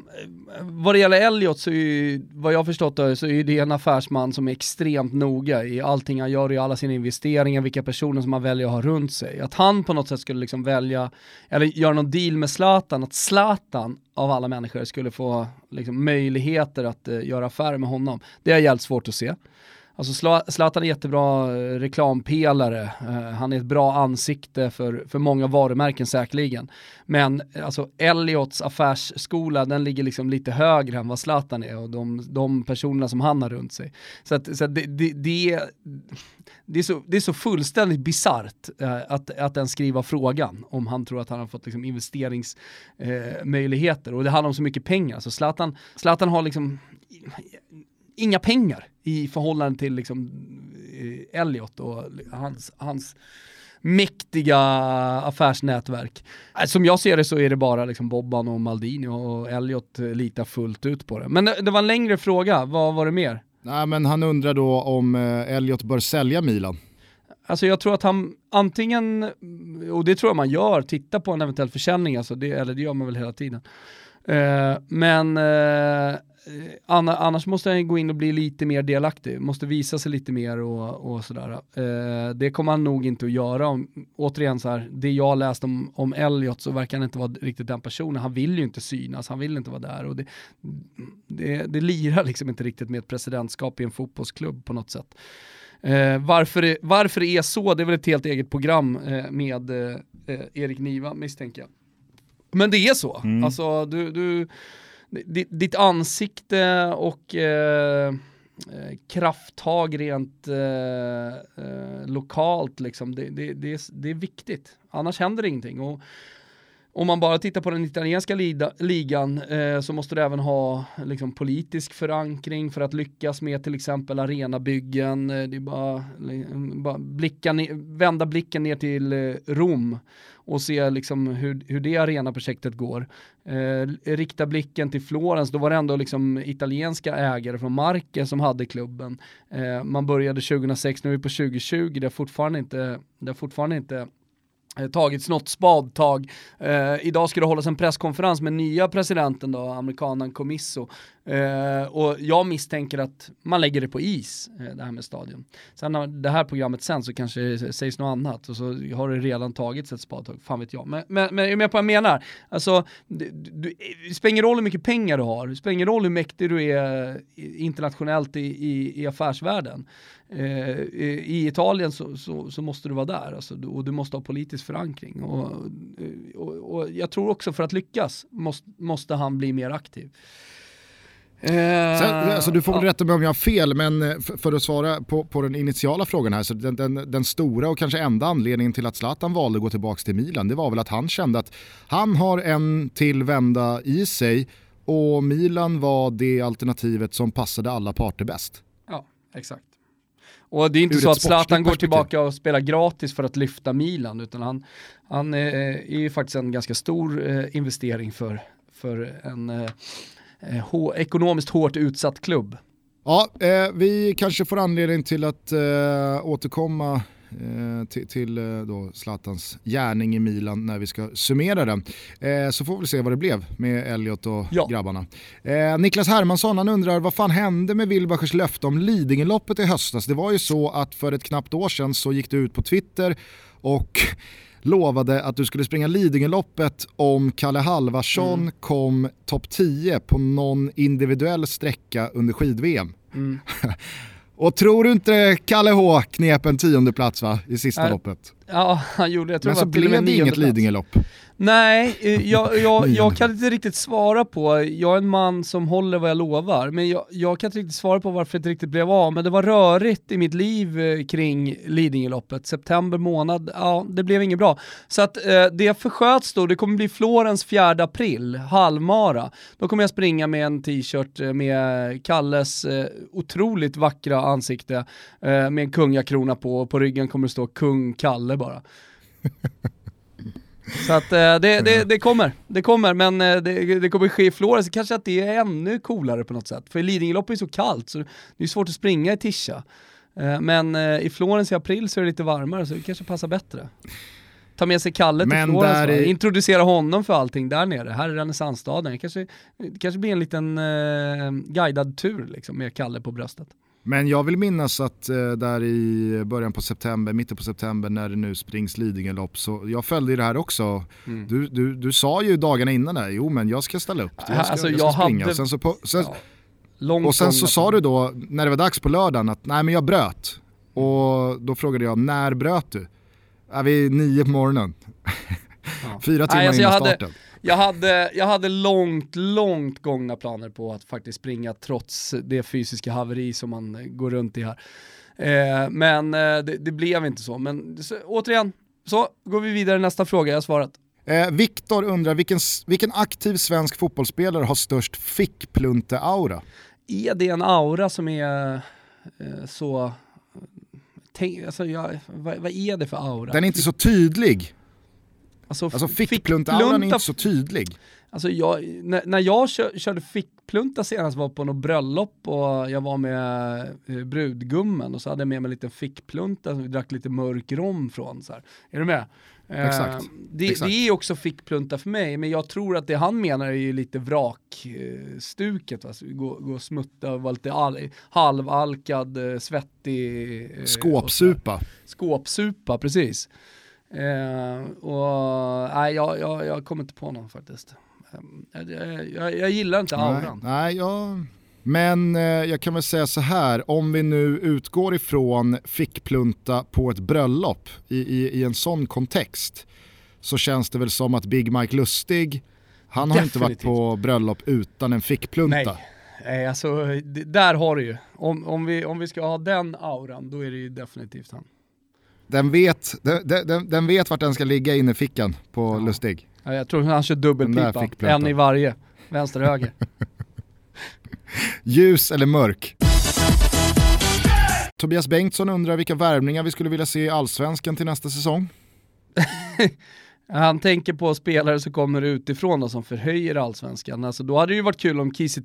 vad det gäller Elliot så är ju, vad jag förstått då, så är det en affärsman som är extremt noga i allting han gör, i alla sina investeringar, vilka personer som han väljer att ha runt sig. Att han på något sätt skulle liksom välja, eller göra någon deal med Zlatan, att Zlatan av alla människor skulle få liksom, möjligheter att eh, göra affärer med honom. Det är jävligt svårt att se. Alltså Zlatan är jättebra eh, reklampelare, eh, han är ett bra ansikte för, för många varumärken säkerligen. Men eh, alltså Elliots affärsskola, den ligger liksom lite högre än vad Zlatan är och de, de personerna som han har runt sig. Så, att, så att det, det, det, det, är så, det är så fullständigt bisarrt att, att ens skriva frågan om han tror att han har fått liksom, investeringsmöjligheter. och det handlar om så mycket pengar. Så Zlatan, Zlatan har liksom inga pengar i förhållande till liksom eh, Elliot och hans, hans mäktiga affärsnätverk. Äh, som jag ser det så är det bara liksom Bobban och Maldini och Elliot litar fullt ut på det. Men det, det var en längre fråga, vad var det mer? Nej men han undrar då om eh, Elliot bör sälja Milan. Alltså jag tror att han antingen, och det tror jag man gör, titta på en eventuell försäljning, alltså det, eller det gör man väl hela tiden. Uh, men uh, Eh, annars måste han gå in och bli lite mer delaktig, måste visa sig lite mer och, och sådär. Eh, det kommer han nog inte att göra. Om, återigen så här, det jag läst om, om Elliot så verkar han inte vara riktigt den personen. Han vill ju inte synas, han vill inte vara där och det, det, det lirar liksom inte riktigt med ett presidentskap i en fotbollsklubb på något sätt. Eh, varför, det, varför det är så, det är väl ett helt eget program eh, med eh, Erik Niva misstänker jag. Men det är så, mm. alltså du, du ditt ansikte och eh, eh krafttag rent eh, eh, lokalt, liksom, det, det, det, är, det är viktigt. Annars händer ingenting. Och, om man bara tittar på den italienska ligan eh, så måste du även ha liksom, politisk förankring för att lyckas med till exempel arenabyggen. Eh, det är bara, bara blicka vända blicken ner till Rom och se liksom hur, hur det arenaprojektet går. Eh, rikta blicken till Florens, då var det ändå liksom italienska ägare från Marke som hade klubben. Eh, man började 2006, nu är vi på 2020, det har fortfarande inte, det har fortfarande inte Eh, tagits något spadtag. Eh, idag ska det hållas en presskonferens med nya presidenten då, amerikanen Comiso. Eh, och jag misstänker att man lägger det på is, eh, det här med stadion. Sen när det här programmet sen så kanske det sägs något annat och så har det redan tagits ett spadtag, fan vet jag. Men, men, men är med på vad jag menar? Alltså, det, du, det spelar ingen roll hur mycket pengar du har, det spelar ingen roll hur mäktig du är eh, internationellt i, i, i affärsvärlden. Eh, I Italien så, så, så, måste du vara där alltså, och du måste ha politisk förankring. Och, och, och jag tror också för att lyckas måste, måste han bli mer aktiv. Sen, alltså, du får väl ja. rätta mig om jag har fel, men eh, för, för att svara på, på, den initiala frågan här, så den, den, den, stora och kanske enda anledningen till att Zlatan valde att gå tillbaka till Milan, det var väl att han kände att han har en till vända i sig och Milan var det alternativet som passade alla parter bäst. Ja, exakt. Och det är inte Ur så att Zlatan går tillbaka och spelar gratis för att lyfta Milan, utan han, han är, är ju faktiskt en ganska stor eh, investering för, för en eh, eh, ekonomiskt hårt utsatt klubb. Ja, eh, vi kanske får anledning till att eh, återkomma eh, till, till eh, då Zlatans gärning i Milan när vi ska summera den. Eh, så får vi se vad det blev med Elliot och ja. grabbarna. Eh, Niklas Hermansson han undrar vad fan hände med Wilbachers löfte om Lidingöloppet i höstas? Det var ju så att för ett knappt år sedan så gick det ut på Twitter och lovade att du skulle springa Lidingöloppet om Kalle Halvarsson mm. kom topp 10 på någon individuell sträcka under skid-VM. Mm. Och tror du inte Kalle H knep en tionde plats va, i sista äh, loppet? Ja, han gjorde jag tror Men så blev det inget Lidingölopp. Nej, eh, jag, jag, jag kan inte riktigt svara på, jag är en man som håller vad jag lovar, men jag, jag kan inte riktigt svara på varför det inte riktigt blev av, men det var rörigt i mitt liv eh, kring Lidingöloppet. September månad, ja det blev inget bra. Så att eh, det försköts då, det kommer bli Florens 4 april, halvmara. Då kommer jag springa med en t-shirt eh, med Kalles eh, otroligt vackra ansikte, eh, med en kungakrona på, och på ryggen kommer det stå kung Kalle bara. Så att eh, det, det, det, kommer, det kommer, men eh, det, det kommer ske i Florens, kanske att det är ännu coolare på något sätt. För Lidingöloppet är så kallt så det är svårt att springa i Tisha. Eh, men i Florens i april så är det lite varmare så det kanske passar bättre. Ta med sig Kalle till men Florens, i... introducera honom för allting där nere. Här är renässansstaden, det kanske, det kanske blir en liten eh, guidad tur liksom, med Kalle på bröstet. Men jag vill minnas att eh, där i början på september, mitten på september när det nu springs Lidingölopp, så jag följde det här också. Mm. Du, du, du sa ju dagarna innan där, jo men jag ska ställa upp, jag ska, alltså, jag ska springa. Hade... Och sen, så, på, sen, ja, och sen så sa du då, när det var dags på lördagen, att nej men jag bröt. Och då frågade jag, när bröt du? Ja, vid nio på morgonen. Ja. Fyra timmar nej, alltså innan starten. Hade jag hade, jag hade långt, långt gångna planer på att faktiskt springa trots det fysiska haveri som man går runt i här. Eh, men eh, det, det, blev inte så. Men så, återigen, så går vi vidare nästa fråga, jag har svarat. Eh, Viktor undrar, vilken, vilken aktiv svensk fotbollsspelare har störst fickplunte-aura? Är det en aura som är eh, så... Tänk, alltså, jag, vad, vad, är det för aura? Den är inte så tydlig. Alltså, alltså fickplunta-auran är inte så tydlig. Alltså jag, när, när jag kör, körde fickplunta senast var på något bröllop och jag var med eh, brudgummen och så hade jag med mig en liten fickplunta som vi drack lite mörk rom från. Så här. Är du med? Exakt. Eh, det, Exakt. det, är också fickplunta för mig, men jag tror att det han menar är ju lite vrakstuket. Alltså, gå, gå och smutta och vara lite all, halvalkad, eh, svettig. Eh, Skåpsupa. Skåpsupa, precis. Eh, och nej, jag, jag, jag kommer inte på någon faktiskt. Eh, jag, jag, jag gillar inte auran. Nej, nej jag... Men eh, jag kan väl säga så här, om vi nu utgår ifrån fickplunta på ett bröllop i, i, i en sån kontext så känns det väl som att Big Mike Lustig, han har inte varit på bröllop utan en fickplunta. Nej. Nej, alltså där har du ju. Om, om, vi, om vi ska ha den auran, då är det ju definitivt han den vet, den, den, den vet vart den ska ligga inne i fickan på ja. Lustig. Ja, jag tror han kör dubbelpipa, en i varje, vänster höger. Ljus eller mörk? Tobias Bengtsson undrar vilka värvningar vi skulle vilja se i Allsvenskan till nästa säsong. Han tänker på spelare som kommer utifrån och som förhöjer allsvenskan. Alltså, då hade det ju varit kul om Kiese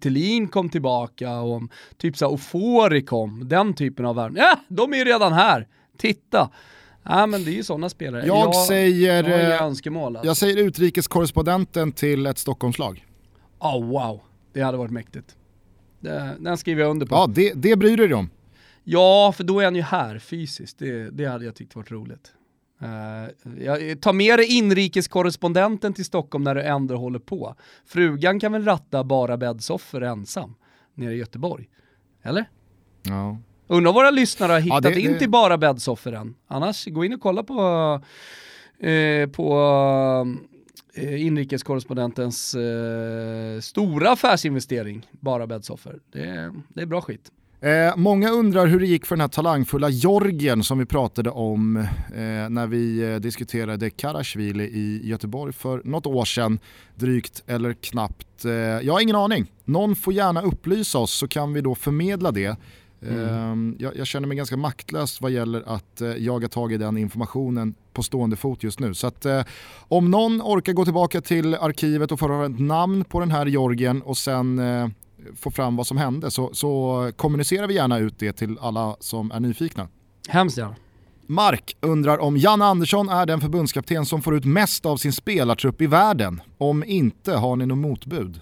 kom tillbaka och om typ så Ofori kom. Den typen av värvningar. Ja, de är ju redan här. Titta! Ja men det är ju sådana spelare. Jag, jag säger, jag, eh, önskemål, alltså. jag säger utrikeskorrespondenten till ett Stockholmslag. Oh wow, det hade varit mäktigt. det, den skriver jag under på. Ja, det, det bryr du dig om. Ja, för då är han ju här fysiskt. Det, det hade jag tyckt varit roligt. Uh, jag, ta med dig inrikeskorrespondenten till Stockholm när du ändå håller på. Frugan kan väl ratta bara bäddsoffor ensam nere i Göteborg? Eller? Ja. Undrar om våra lyssnare har hittat ja, det, in till bara bäddsoffor än. Annars, gå in och kolla på, eh, på eh, inrikeskorrespondentens eh, stora affärsinvestering, bara bäddsoffor. Det, det är bra skit. Eh, många undrar hur det gick för den här talangfulla Jorgen som vi pratade om eh, när vi eh, diskuterade Karasjvili i Göteborg för något år sedan, drygt eller knappt. Eh, jag har ingen aning. Någon får gärna upplysa oss så kan vi då förmedla det. Mm. Ehm, jag, jag, känner mig ganska maktlös vad gäller att eh, jaga tag i den informationen på stående fot just nu. Så att, eh, om någon orkar gå tillbaka till arkivet och få ett namn på den här Jorgen och sen eh, få fram vad som hände så, så kommunicerar vi gärna ut det till alla som är nyfikna. Hemskt gärna. Mark undrar om Janne Andersson är den förbundskapten som får ut mest av sin spelartrupp i världen. Om inte, har ni något motbud?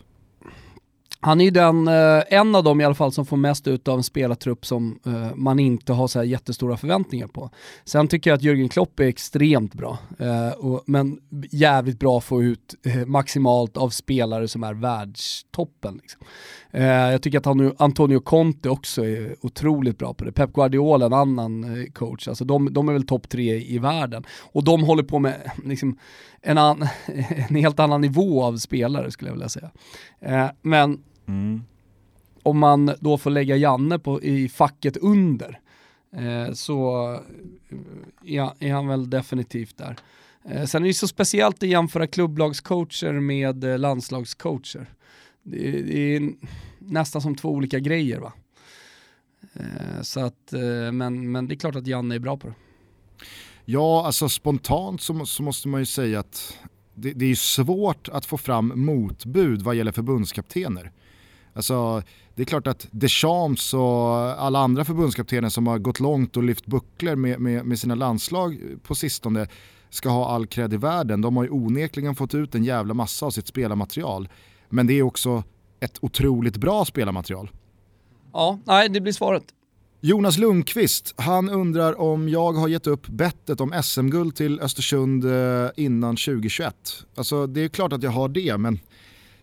Han är ju den, eh, en av dem i alla fall som får mest ut av en spelartrupp som eh, man inte har så här jättestora förväntningar på. Sen tycker jag att Jürgen Klopp är extremt bra, eh, men jävligt bra att få ut eh, maximalt av spelare som är världstoppen. Liksom. Eh, jag tycker att Antonio Conte också är otroligt bra på det. Pep Guardiola, en annan eh, coach, alltså de, de är väl topp tre i världen. Och de håller på med liksom, en, an, en helt annan nivå av spelare skulle jag vilja säga. Men Mm. Om man då får lägga Janne på, i facket under eh, så är, är, han väl definitivt där. Eh, sen är det så speciellt att jämföra klubblagscoacher med eh, landslagscoacher. Det, det, är nästan som två olika grejer va. Eh, så att, eh, men, men det är klart att Janne är bra på det. Ja, alltså spontant så, så måste man ju säga att det, det, är svårt att få fram motbud vad gäller förbundskaptener. Alltså, det är klart att Deschamps och alla andra förbundskaptener som har gått långt och lyft bucklor med, med, med sina landslag på sistone ska ha all cred i världen. De har ju onekligen fått ut en jävla massa av sitt spelarmaterial. Men det är också ett otroligt bra spelarmaterial. Ja, nej det blir svaret. Jonas Lundqvist, han undrar om jag har gett upp bettet om SM-guld till Östersund eh, innan 2021. Alltså det är klart att jag har det, men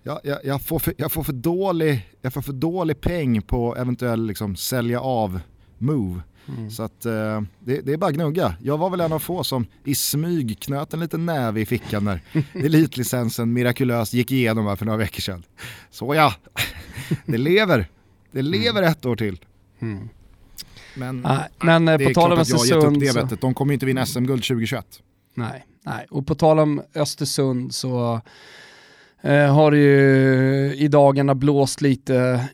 jag, jag, jag, får för, jag, får för dålig, jag får för dålig peng på eventuell liksom, sälja av move. Mm. Så att eh, det, det, är bara gnugga. Jag var väl en av få som i smyg knöt en liten näve i fickan när elitlicensen mirakulöst gick igenom här för några veckor sedan. Så ja, det lever. Det lever mm. ett år till. Mm. Men, ah, men eh, det är på tal om att jag har gett upp det bettet. De kommer ju inte vinna SM-guld 2021. Nej, nej, och på tal om Östersund så Eh, har ju i dagarna blåst lite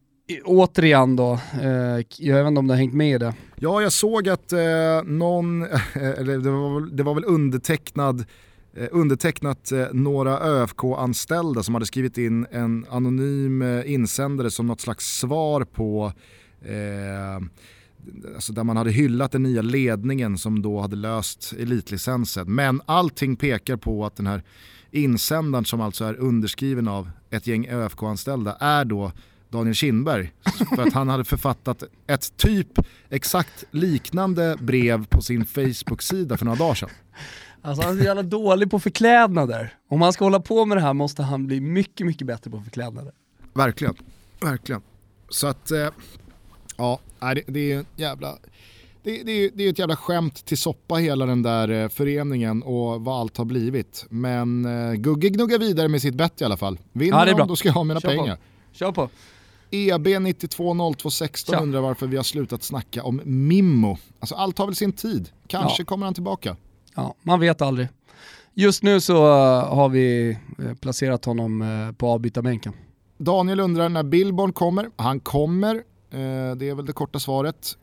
återigen då, eh, jag vet inte om du har hängt med i det? Ja, jag såg att eh, någon, eller det var, det var väl undertecknad eh, undertecknat eh, några ÖFK-anställda som hade skrivit in en anonym eh, insändare som något slags svar på eh, alltså där man hade hyllat den nya ledningen som då hade löst elitlicensen. Men allting pekar på att den här insändaren som alltså är underskriven av ett gäng ÖFK-anställda är då Daniel Kindberg. För att han hade författat ett typ exakt liknande brev på sin Facebook-sida för några dagar sedan. Alltså han är så jävla dålig på förklädnader. Om han ska hålla på med det här måste han bli mycket, mycket bättre på förklädnader. Verkligen, verkligen. Så att, eh, ja, det, det är en jävla det, det, det är ett jävla skämt till soppa hela den där eh, föreningen och vad allt har blivit. Men uh, Gugge gnuggar vidare med sitt bett i alla fall. Vinner ja, då ska jag ha mina Kör pengar. På. Kör på. EB 920216 undrar varför vi har slutat snacka om Mimmo. Alltså allt har väl sin tid. Kanske ja. kommer han tillbaka. Ja, man vet aldrig. Just nu så uh, har vi uh, placerat honom på avbytarbänken. Daniel undrar när Billborn kommer. Han kommer, det är väl det korta svaret.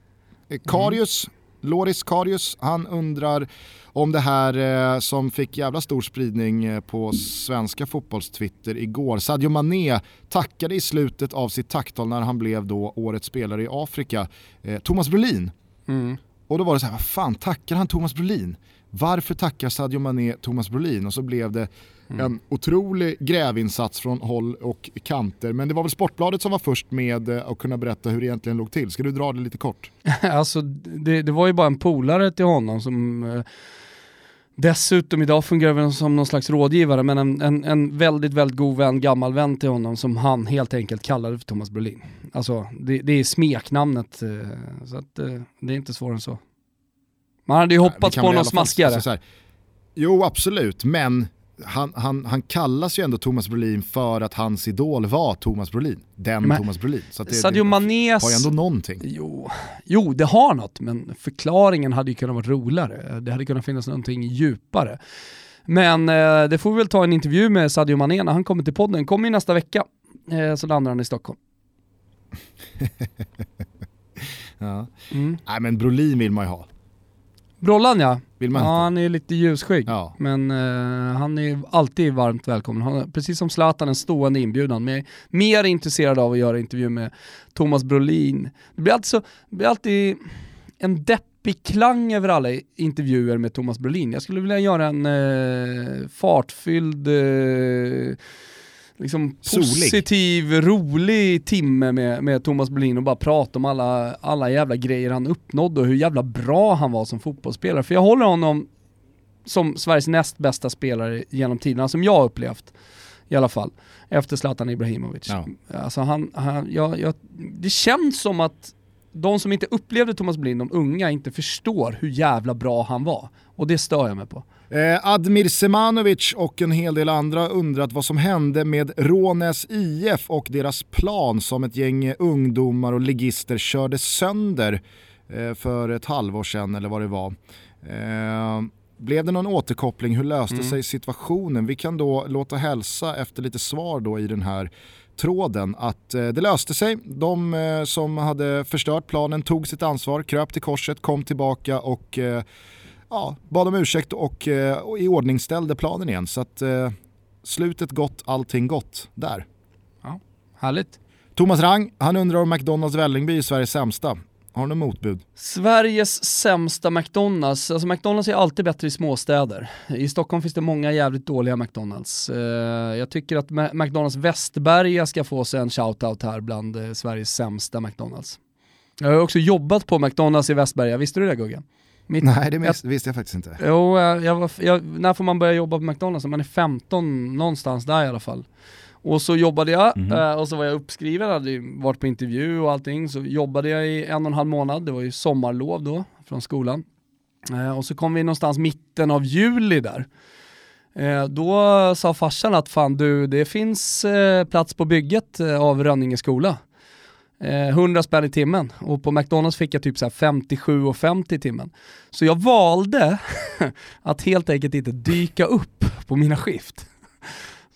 Eh, Karius, mm. Loris Karius, han undrar om det här eh, som fick jävla stor spridning eh, på svenska fotbollstwitter igår. Sadio Mané tackade i slutet av sitt tacktal när han blev då årets spelare i Afrika, eh, Thomas Brolin. Mm. Och då var det så här, vad fan tackar han Thomas Brolin? Varför tackar Sadio Mané Thomas Brolin? Och så blev det Mm. En otrolig grävinsats från håll och kanter. Men det var väl Sportbladet som var först med eh, att kunna berätta hur det egentligen låg till. Ska du dra det lite kort? alltså det, det, var ju bara en polare till honom som eh, Dessutom idag fungerar han som någon slags rådgivare men en, en, en, väldigt, väldigt god vän, gammal vän till honom som han helt enkelt kallade för Thomas Brolin. Alltså det, det är smeknamnet, eh, så att, eh, det är inte svårare än så. Man hade ju hoppats på någon smaskigare. Alltså, jo absolut, men han, han, han kallas ju ändå Thomas Brolin för att hans idol var Thomas Brolin. Den men, Thomas Brolin. Så det, Sadio Manés... har ju ändå någonting. Jo, jo, det har något, men förklaringen hade ju kunnat vara roligare. Det hade kunnat finnas någonting djupare. Men eh, det får vi väl ta en intervju med Sadio Mané när han kommer till podden. Kommer ju nästa vecka, eh, så landar han i Stockholm. ja. Mm. Nej men Brolin vill man ju ha. Brollan ja. Vill man ja, han är lite ljusskygg. Ja. Men uh, han är alltid varmt välkommen. Han precis som Zlatan en stående inbjudan. Men mer intresserad av att göra intervju med Thomas Brolin. Det blir alltid, så, det blir alltid en deppig klang över alla intervjuer med Thomas Brolin. Jag skulle vilja göra en uh, fartfylld uh, liksom positiv, rolig timme med, med Thomas Brolin och bara prata om alla, alla jävla grejer han uppnådde och hur jävla bra han var som fotbollsspelare. För jag håller honom som Sveriges näst bästa spelare genom tiderna, som jag upplevt i alla fall, efter Zlatan Ibrahimovic. Ja. Alltså han, han jag, jag, det känns som att de som inte upplevde Thomas Brolin, de unga, inte förstår hur jävla bra han var. Och det stör jag mig på. Eh, Admir Semanovic och en hel del andra undrat vad som hände med Rånäs IF och deras plan som ett gäng ungdomar och ligister körde sönder eh, för ett halvår sedan eller vad det var. Eh, blev det någon återkoppling? Hur löste mm. sig situationen? Vi kan då låta hälsa efter lite svar då i den här tråden att eh, det löste sig. De eh, som hade förstört planen tog sitt ansvar, kröp till korset, kom tillbaka och eh, ja, bad om ursäkt och, eh, och iordningställde planen igen. Så att eh, slutet gott, allting gott där. Ja, härligt. Thomas Rang, han undrar om McDonalds Vällingby är Sveriges sämsta. Har du något motbud? Sveriges sämsta McDonalds, alltså McDonalds är alltid bättre i småstäder. I Stockholm finns det många jävligt dåliga McDonalds. Uh, jag tycker att McDonalds Västberga ska få sig en shoutout här bland uh, Sveriges sämsta McDonalds. Jag har också jobbat på McDonalds i Västberga, visste du det Guggen? Mitt, Nej, det mis- visste jag faktiskt inte. Jo, jag var, jag, när får man börja jobba på McDonalds? Man är 15, någonstans där i alla fall. Och så jobbade jag, mm -hmm. och så var jag uppskriven, hade varit på intervju och allting, så jobbade jag i en och en halv månad, det var ju sommarlov då, från skolan. Eh, och så kom vi någonstans mitten av juli där. Eh, då sa farsan att fan du, det finns plats på bygget av Rönninge skola. Eh, 100 spänn i timmen och på McDonalds fick jag typ 57,50 i timmen. Så jag valde att helt enkelt inte dyka upp på mina skift.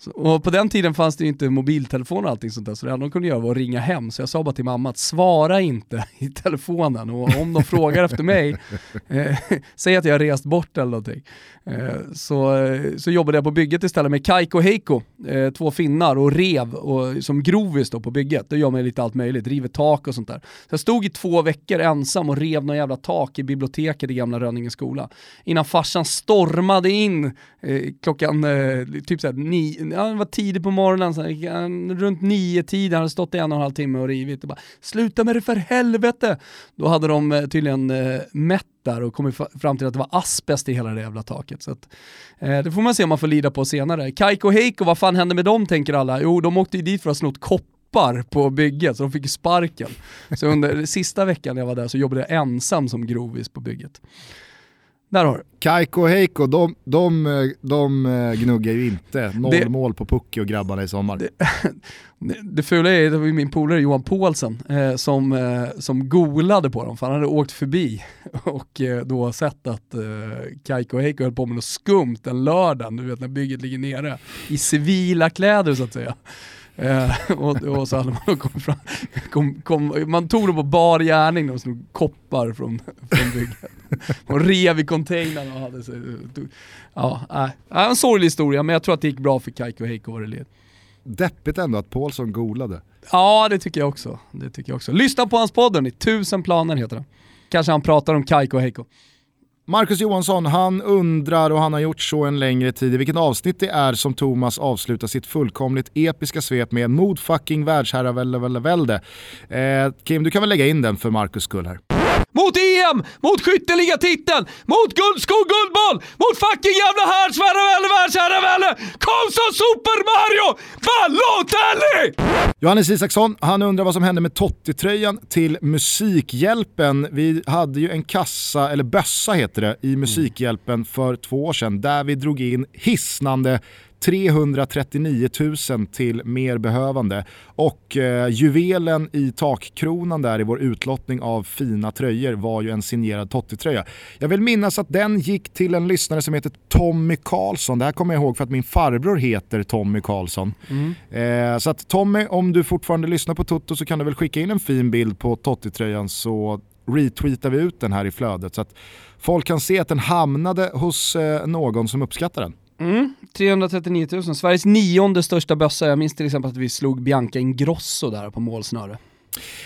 Och på den tiden fanns det ju inte mobiltelefon och allting sånt där, så det enda de kunde göra var att ringa hem. Så jag sa bara till mamma att svara inte i telefonen och om de frågar efter mig, eh, säg att jag har rest bort eller någonting. Eh, så, eh, så jobbade jag på bygget istället med Kaiko och Heiko, eh, två finnar och rev och, som grovis då på bygget. Då gör man lite allt möjligt, river tak och sånt där. Så jag stod i två veckor ensam och rev någon jävla tak i biblioteket i gamla Rönninge skola. Innan farsan stormade in eh, klockan eh, typ såhär, ni, ja, det var tidigt på morgonen, så här, runt nio tiden hade stått i en och en halv timme och rivit och bara “sluta med det för helvete!” Då hade de eh, tydligen eh, mätt där och kommit fram till att det var asbest i hela det jävla taket. Så att, eh, det får man se om man får lida på senare. Kaiko Heiko, vad fan hände med dem tänker alla? Jo, de åkte ju dit för att ha snott koppar på bygget, så de fick sparken. Så under sista veckan jag var där så jobbade jag ensam som grovis på bygget. Där har du. Kaiko och Heiko, de, de, de eh, gnuggar ju inte noll det, mål på Pucki och grabbarna i sommar. Det, det, det fula är, det var ju min polare Johan Paulsen eh, som, eh, som golade på dem, för han hade åkt förbi och eh, då sett att eh, Kaiko och Heiko höll på med något skumt en lördag, du vet när bygget ligger nere, i civila kläder så att säga. Eh, och, och, så hade man kommit fram, kom, kom, man tog dem på bar gärning, de snod koppar från, från bygget. Och rev i containern och hade sig, ja, äh, en sorglig historia men jag tror att det gick bra för Kaiko och Heiko vad det led. Deppigt ändå att Paulsson golade. Ja det tycker jag också. Det tycker jag också. Lyssna på hans podd hörni, Tusen planer heter den. Kanske han pratar om Kaiko och Heiko. Marcus Johansson, han undrar och han har gjort så en längre tid i vilket avsnitt det är som Thomas avslutar sitt fullkomligt episka svep med mod fucking världsherravälde. Eh, Kim, du kan väl lägga in den för Marcus skull här. Mot EM! Mot skytteligatiteln! Mot guldsko guldboll! Mot fucking jävla härdsvärravälde, världsherravälde! Kom så Super Mario! Balotelli! Johannes Isaksson, han undrar vad som hände med Totti-tröjan till Musikhjälpen. Vi hade ju en kassa, eller bössa heter det, i Musikhjälpen för två år sedan där vi drog in hisnande 339 000 till mer behövande. Och eh, juvelen i takkronan där i vår utlottning av fina tröjor var ju en signerad Totti-tröja. Jag vill minnas att den gick till en lyssnare som heter Tommy Karlsson. Det här kommer jag ihåg för att min farbror heter Tommy Karlsson. Mm. Eh, så att Tommy, om du fortfarande lyssnar på Toto så kan du väl skicka in en fin bild på Totti-tröjan så retweetar vi ut den här i flödet så att folk kan se att den hamnade hos eh, någon som uppskattar den. Mm, 339 000, Sveriges nionde största bössa. Jag minns till exempel att vi slog Bianca Ingrosso där på målsnöre.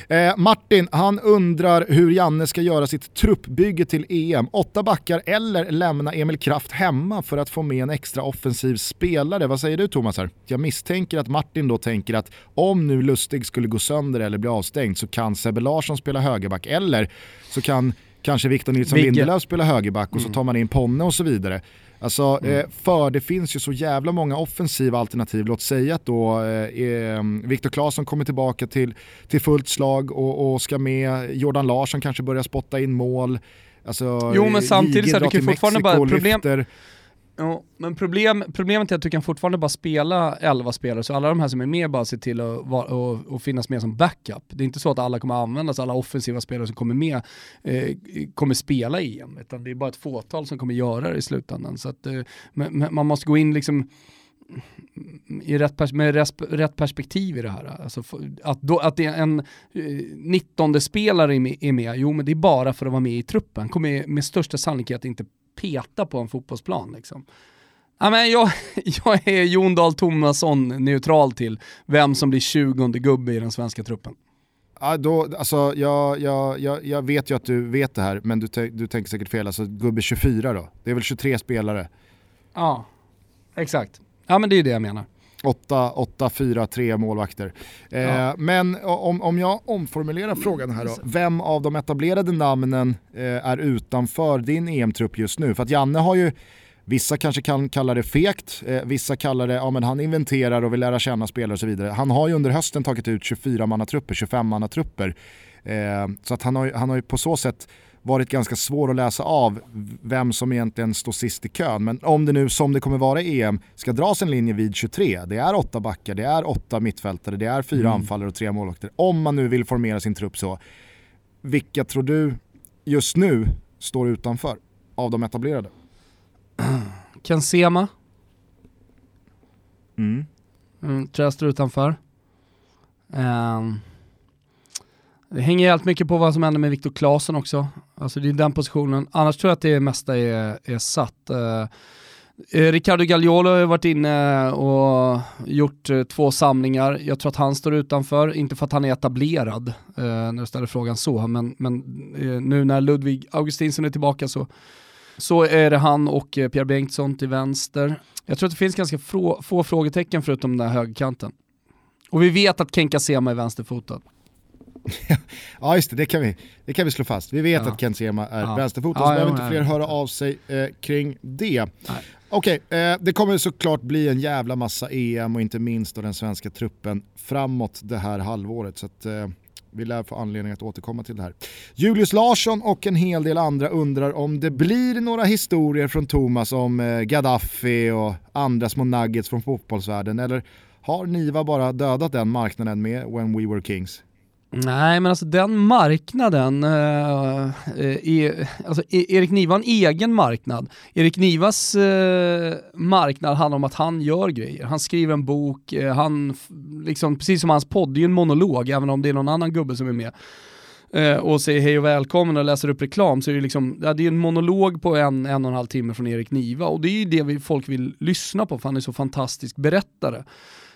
Eh, Martin, han undrar hur Janne ska göra sitt truppbygge till EM. Åtta backar eller lämna Emil Kraft hemma för att få med en extra offensiv spelare. Vad säger du Thomas? Här? Jag misstänker att Martin då tänker att om nu Lustig skulle gå sönder eller bli avstängd så kan Sebbe Larsson spela högerback eller så kan kanske Victor Nilsson Lindelöf spela högerback och mm. så tar man in Ponne och så vidare. Alltså, mm. eh, för det finns ju så jävla många offensiva alternativ. Låt säga att då eh, eh, Viktor Claesson kommer tillbaka till, till fullt slag och, och ska med. Jordan Larsson kanske börjar spotta in mål. Alltså, jo men samtidigt så här, du kan fortfarande bara, problem, lyfter. Ja, men problem, problemet är att du kan fortfarande bara spela 11 spelare, så alla de här som är med bara ser till att, och, och, och, finnas med som backup. Det är inte så att alla kommer användas, alla offensiva spelare som kommer med eh, kommer spela i EM, utan det är bara ett fåtal som kommer göra det i slutändan. Så att, eh, man måste gå in liksom i rätt, med rätt perspektiv i det här. Alltså att, då, att det är en 19 eh, spelare är med, jo men det är bara för att vara med i truppen. Kommer med största sannolikhet inte peta på en fotbollsplan. Liksom. Ja, men jag, jag är Jon Dahl Tomasson neutral till vem som blir 20 gubbe i den svenska truppen. Ja, då, alltså, jag, jag, jag, jag vet ju att du vet det här, men du, du tänker säkert fel. Alltså gubbe 24 då? Det är väl 23 spelare? Ja, exakt. Ja men det är det jag menar. 8, 8 4, 3 målvakter. Eh, ja. Men om, om jag omformulerar frågan här då. Vem av de etablerade namnen eh, är utanför din EM-trupp just nu? För att Janne har ju Vissa kanske kan kalla det fekt, eh, vissa kallar det, ja men han inventerar och vill lära känna spelare och så vidare. Han har ju under hösten tagit ut 24-mannatrupper, 25-mannatrupper. Eh, så att han har, han har ju på så sätt varit ganska svår att läsa av vem som egentligen står sist i kön. Men om det nu, som det kommer vara i EM, ska dras en linje vid 23, det är åtta backar, det är åtta mittfältare, det är fyra mm. anfallare och tre målvakter. Om man nu vill formera sin trupp så, vilka tror du just nu står utanför av de etablerade? Ken Sema. Mm. Mm, tror jag står utanför. Um, det hänger helt mycket på vad som händer med Viktor Claesson också. Alltså det är den positionen. Annars tror jag att det mesta är, är satt. Eh, eh Ricardo Gagliolo har varit inne och gjort eh, två samlingar. Jag tror att han står utanför, inte för att han är etablerad, eh, när du ställer frågan så, men, men eh, nu när Ludvig Augustinsson är tillbaka så, så är det han och eh, Pierre Bengtsson till vänster. Jag tror att det finns ganska få, få frågetecken förutom den här högerkanten. Och vi vet att Kenka Sema är vänsterfotad. ja just det, det kan vi, det kan vi slå fast. Vi vet ja. att Ken Sema är ja. vänsterfotad, så ja, behöver inte fler höra av sig eh, kring det. Okej, okay, eh, det kommer såklart bli en jävla massa EM och inte minst då den svenska truppen framåt det här halvåret. Så att, eh, vi lär få anledning att återkomma till det här. Julius Larsson och en hel del andra undrar om det blir några historier från Thomas om eh, Gaddafi och andra små nuggets från fotbollsvärlden eller har Niva bara dödat den marknaden med When We Were Kings? Nej, men alltså den marknaden, eh, eh är, alltså e- Erik Niva har en egen marknad. Erik Nivas eh, marknad handlar om att han gör grejer. Han skriver en bok, eh, han, liksom, precis som hans podd, det är ju en monolog, även om det är någon annan gubbe som är med. Eh, och säger hej och välkommen och läser upp reklam så är det liksom, ja, det är en monolog på en, en och en halv timme från Erik Niva och det är ju det vi, folk vill lyssna på för han är så fantastisk berättare.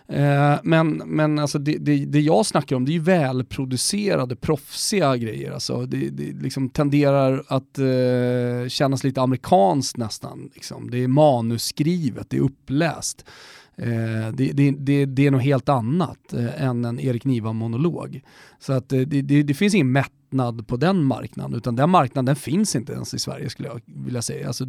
Eh, men men alltså det, det, det, jag snackar om det är ju välproducerade, proffsiga grejer. Alltså det, det liksom tenderar att eh, kännas lite amerikanskt nästan. Liksom. Det är manusskrivet, det är uppläst. Eh, det, det, det, det, är något helt annat eh, än en Erik Niva-monolog. Så att eh, det, det, finns ingen mättnad på den marknaden, utan den marknaden finns inte ens i Sverige skulle jag vilja säga. Alltså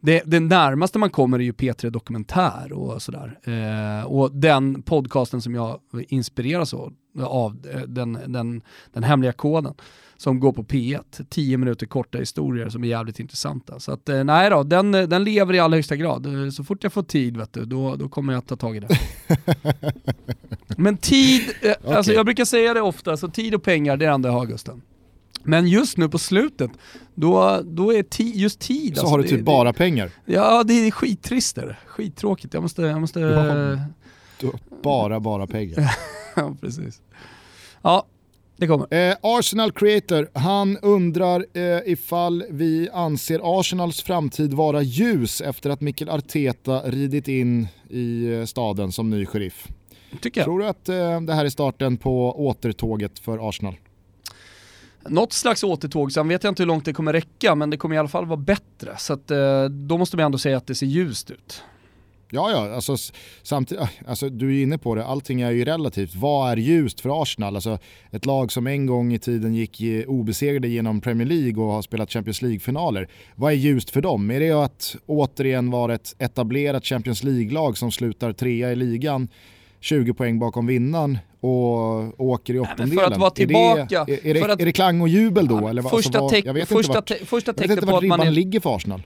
det, det, närmaste man kommer är ju P3 Dokumentär och sådär. Eh, och den podcasten som jag inspireras av, av eh, den, den, den hemliga koden, som går på P1. 10 minuter korta historier som är jävligt intressanta. Så att eh, nej då, den, den lever i allra högsta grad. Eh, så fort jag får tid vet du, då, då kommer jag ta tag i det. Men tid, okay. Eh, alltså jag brukar säga det ofta, så tid och pengar det är det enda jag har Gusten. Men just nu på slutet, då, då är ti, just tid... Så alltså, har du typ det, bara pengar? Ja, det är skittrist det. Skittråkigt. Jag måste... Jag måste du, har, du har bara, bara pengar. ja, precis. Ja, det kommer. Eh, Arsenal Creator, han undrar eh, ifall vi anser Arsenals framtid vara ljus efter att Mikkel Arteta ridit in i eh, staden som ny sheriff. Tycker jag. Tror du att eh, det här är starten på återtåget för Arsenal? Något slags återtåg, sen vet jag inte hur långt det kommer räcka, men det kommer i alla fall vara bättre. Så att, eh, då måste man ändå säga att det ser ljust ut. Ja, ja, alltså, samtidigt, alltså, du är inne på det, allting är ju relativt. Vad är ljust för Arsenal? Alltså, ett lag som en gång i tiden gick obesegrade genom Premier League och har spelat Champions League-finaler. Vad är ljust för dem? Är det att återigen vara ett etablerat Champions League-lag som slutar trea i ligan 20 poäng bakom vinnaren och åker i åttondelen. För att vara tillbaka. Är det, är, det, att, är det klang och jubel då? eller första alltså, vad, jag vet första inte vart, första jag vet inte vart ribban är, ligger för Arsenal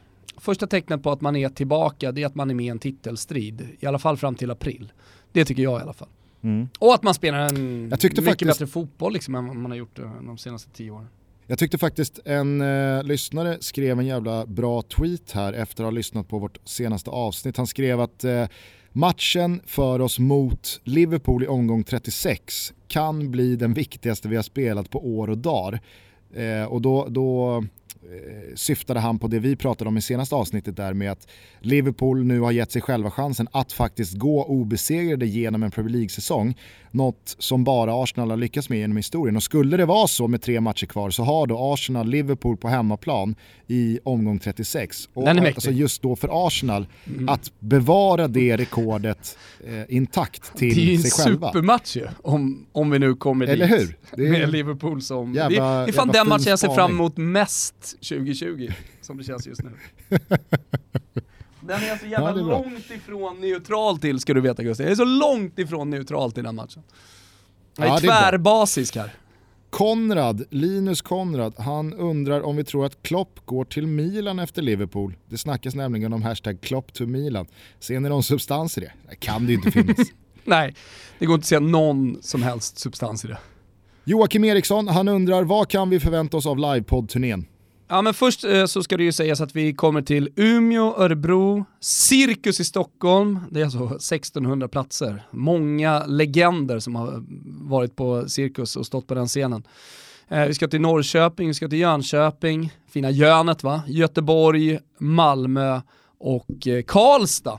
första tecknet på att man är tillbaka det är att man är med i en titelstrid. I alla fall fram till april. Det tycker jag i alla fall. Mm. Och att man spelar en mycket faktiskt... bättre fotboll liksom än man har gjort eh, de senaste tio åren. Jag tyckte faktiskt en eh, lyssnare skrev en jävla bra tweet här efter att ha lyssnat på vårt senaste avsnitt. Han skrev att eh, matchen för oss mot Liverpool i omgång 36 kan bli den viktigaste vi har spelat på år och dagar. Eh, och då, då syftade han på det vi pratade om i senaste avsnittet där med att Liverpool nu har gett sig själva chansen att faktiskt gå obesegrade genom en Premier League-säsong. Något som bara Arsenal har lyckats med genom historien. Och skulle det vara så med tre matcher kvar så har då Arsenal Liverpool på hemmaplan i omgång 36. Och alltså just då för Arsenal mm. att bevara det rekordet eh, intakt till sig själva. Det är ju en supermatch ju, om, om vi nu kommer Eller dit. hur? Det är med Liverpool som... Jävla, det, det är fan den matchen jag ser fram emot mest 2020, som det känns just nu. Den är alltså jävla ja, är långt ifrån neutral till ska du veta Gustav. Jag är så långt ifrån neutral till den matchen. Jag är ja, tvärbasisk här. Konrad, Linus Konrad, han undrar om vi tror att Klopp går till Milan efter Liverpool. Det snackas nämligen om hashtag Klopp to Milan. Ser ni någon substans i det? Det kan det ju inte finnas. Nej, det går inte att se någon som helst substans i det. Joakim Eriksson, han undrar vad kan vi förvänta oss av livepodd-turnén? Ja men först eh, så ska det ju sägas att vi kommer till Umeå, Örebro, Cirkus i Stockholm, det är alltså 1600 platser. Många legender som har varit på Cirkus och stått på den scenen. Eh, vi ska till Norrköping, vi ska till Jönköping, fina Jönet va, Göteborg, Malmö och eh, Karlstad.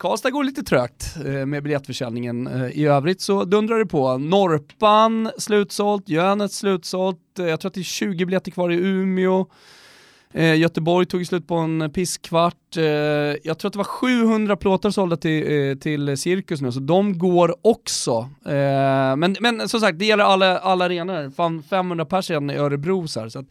Karlstad går lite trögt eh, med biljettförsäljningen. Eh, I övrigt så dundrar det på. Norpan slutsålt, Jönet slutsålt, eh, jag tror att det är 20 biljetter kvar i Umeå. Eh, Göteborg tog slut på en pisskvart. Eh, jag tror att det var 700 plåtar sålda till, eh, till Cirkus nu, så de går också. men, men som sagt, det gäller alla, alla arenor. Fan 500 personer i Örebro så, här, så att,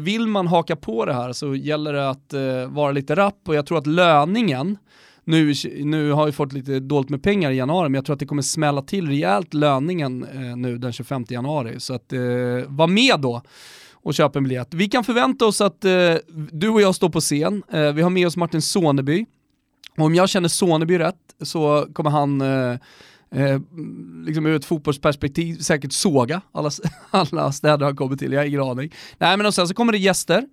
vill man haka på det här så gäller det att vara lite rapp och jag tror att löningen nu, nu har vi fått lite dåligt med pengar i januari, men jag tror att det kommer smälla till rejält löningen eh, nu den 25 januari. Så att eh, var med då och köp en biljett. Vi kan förvänta oss att eh, du och jag står på scen. Eh, vi har med oss Martin Soneby. Och om jag känner Soneby rätt så kommer han eh, eh, liksom ur ett fotbollsperspektiv säkert såga alla, alla städer han kommer till, jag har ingen aning. Nej men och sen så kommer det gäster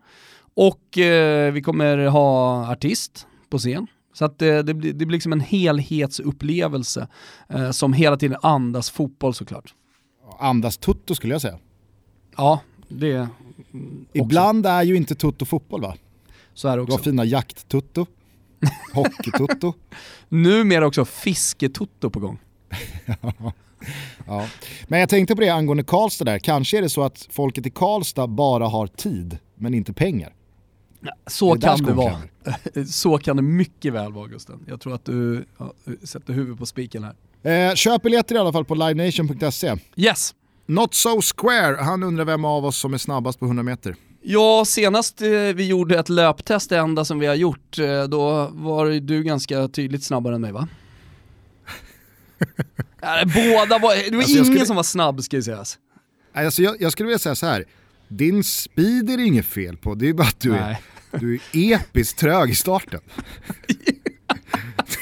och eh, vi kommer ha artist på scen. Så att det, det, blir, det blir liksom en helhetsupplevelse eh, som hela tiden andas fotboll såklart. Andas tutto skulle jag säga. Ja, det Ibland är ju inte tutto fotboll va? Så är det också. Du har fina jakt-tutto, hockey-tutto. Numera också fisketutto på gång. ja. Men jag tänkte på det angående Karlstad där, kanske är det så att folket i Karlstad bara har tid men inte pengar. Så det kan det vara. Så kan det mycket väl vara Gusten. Jag tror att du ja, sätter huvudet på spiken här. Eh, köp biljetter i alla fall på livenation.se. Yes! Not so square, han undrar vem av oss som är snabbast på 100 meter. Ja, senast eh, vi gjorde ett löptest, det enda som vi har gjort, eh, då var du ganska tydligt snabbare än mig va? Båda var, det var alltså, ingen skulle... som var snabb ska sägas. Alltså, jag, jag skulle vilja säga så här. din speed är det inget fel på, det är bara att du, är, du är episkt trög i starten.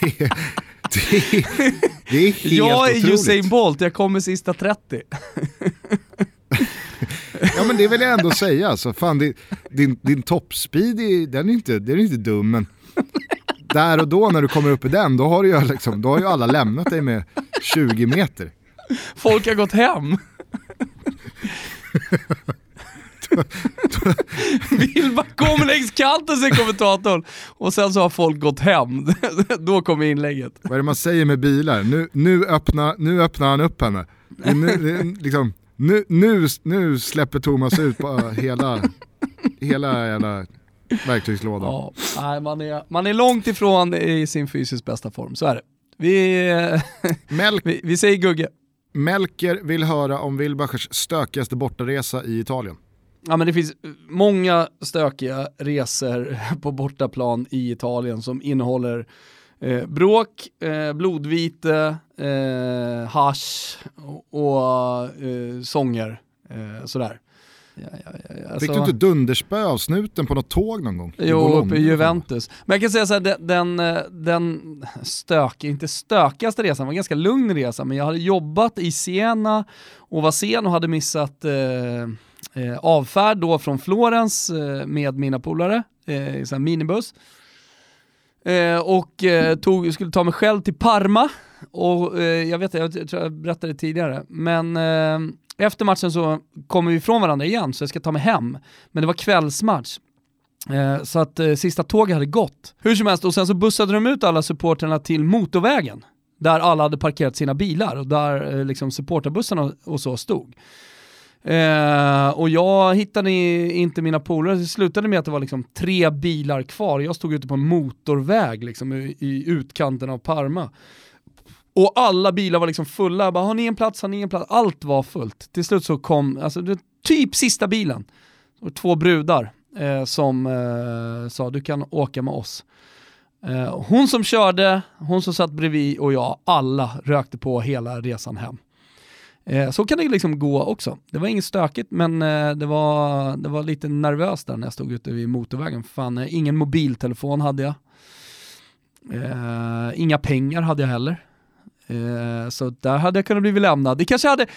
det, är, det, är, det är helt Jag är Usain Bolt, jag kommer sista 30. ja men det vill jag ändå säga, alltså, fan, det, din, din toppspeed är, den är inte, den är inte dum men där och då när du kommer upp i den, då har, du ju liksom, då har ju alla lämnat dig med 20 meter. Folk har gått hem. Vilma kom längs kanten säger kommentatorn. Och sen så har folk gått hem. Då kommer inlägget. Vad är det man säger med bilar? Nu, nu, öppnar, nu öppnar han upp henne. Nu, liksom, nu, nu, nu släpper Thomas ut på hela, hela jävla verktygslådan. Ja, man, är, man är långt ifrån i sin fysiskt bästa form, så är det. Vi, Melk vi, vi säger Gugge. Melker vill höra om Wilbachers stökigaste bortaresa i Italien. Ja men det finns många stökiga resor på bortaplan i Italien som innehåller eh, bråk, eh, blodvite, eh, hash och, och eh, sånger. Eh, sådär. Ja, ja, ja, alltså... Fick du inte dunderspö av snuten på något tåg någon gång? Jo, uppe i Juventus. Men jag kan säga så här, den, den, eh, den stök, inte stökigaste resan, var en ganska lugn resa, men jag hade jobbat i Siena och var sen och hade missat eh, eh, avfärd då från Florens eh, med mina polare eh, i en minibuss. Eh, och eh, tog, skulle ta mig själv till Parma. Och eh, jag vet jag, jag tror jag berättade det tidigare, men eh, efter matchen så kommer vi ifrån varandra igen så jag ska ta mig hem. Men det var kvällsmatch. Eh, så att eh, sista tåget hade gått. Hur som helst, och sen så bussade de ut alla supporterna till motorvägen. Där alla hade parkerat sina bilar och där eh, liksom supporterbussarna och så stod. Eh, och jag hittade inte mina polare, det slutade med att det var liksom tre bilar kvar. Jag stod ute på en motorväg liksom, i, i utkanten av Parma. Och alla bilar var liksom fulla, jag bara har ni en plats, har ni en plats? Allt var fullt. Till slut så kom, alltså det, typ sista bilen, Och två brudar eh, som eh, sa du kan åka med oss. Eh, hon som körde, hon som satt bredvid och jag, alla rökte på hela resan hem. Eh, så kan det liksom gå också. Det var inget stökigt men eh, det, var, det var lite nervöst där när jag stod ute vid motorvägen. Fan, eh, ingen mobiltelefon hade jag. Eh, inga pengar hade jag heller. Eh, så där hade jag kunnat bli lämnad. Det kanske hade,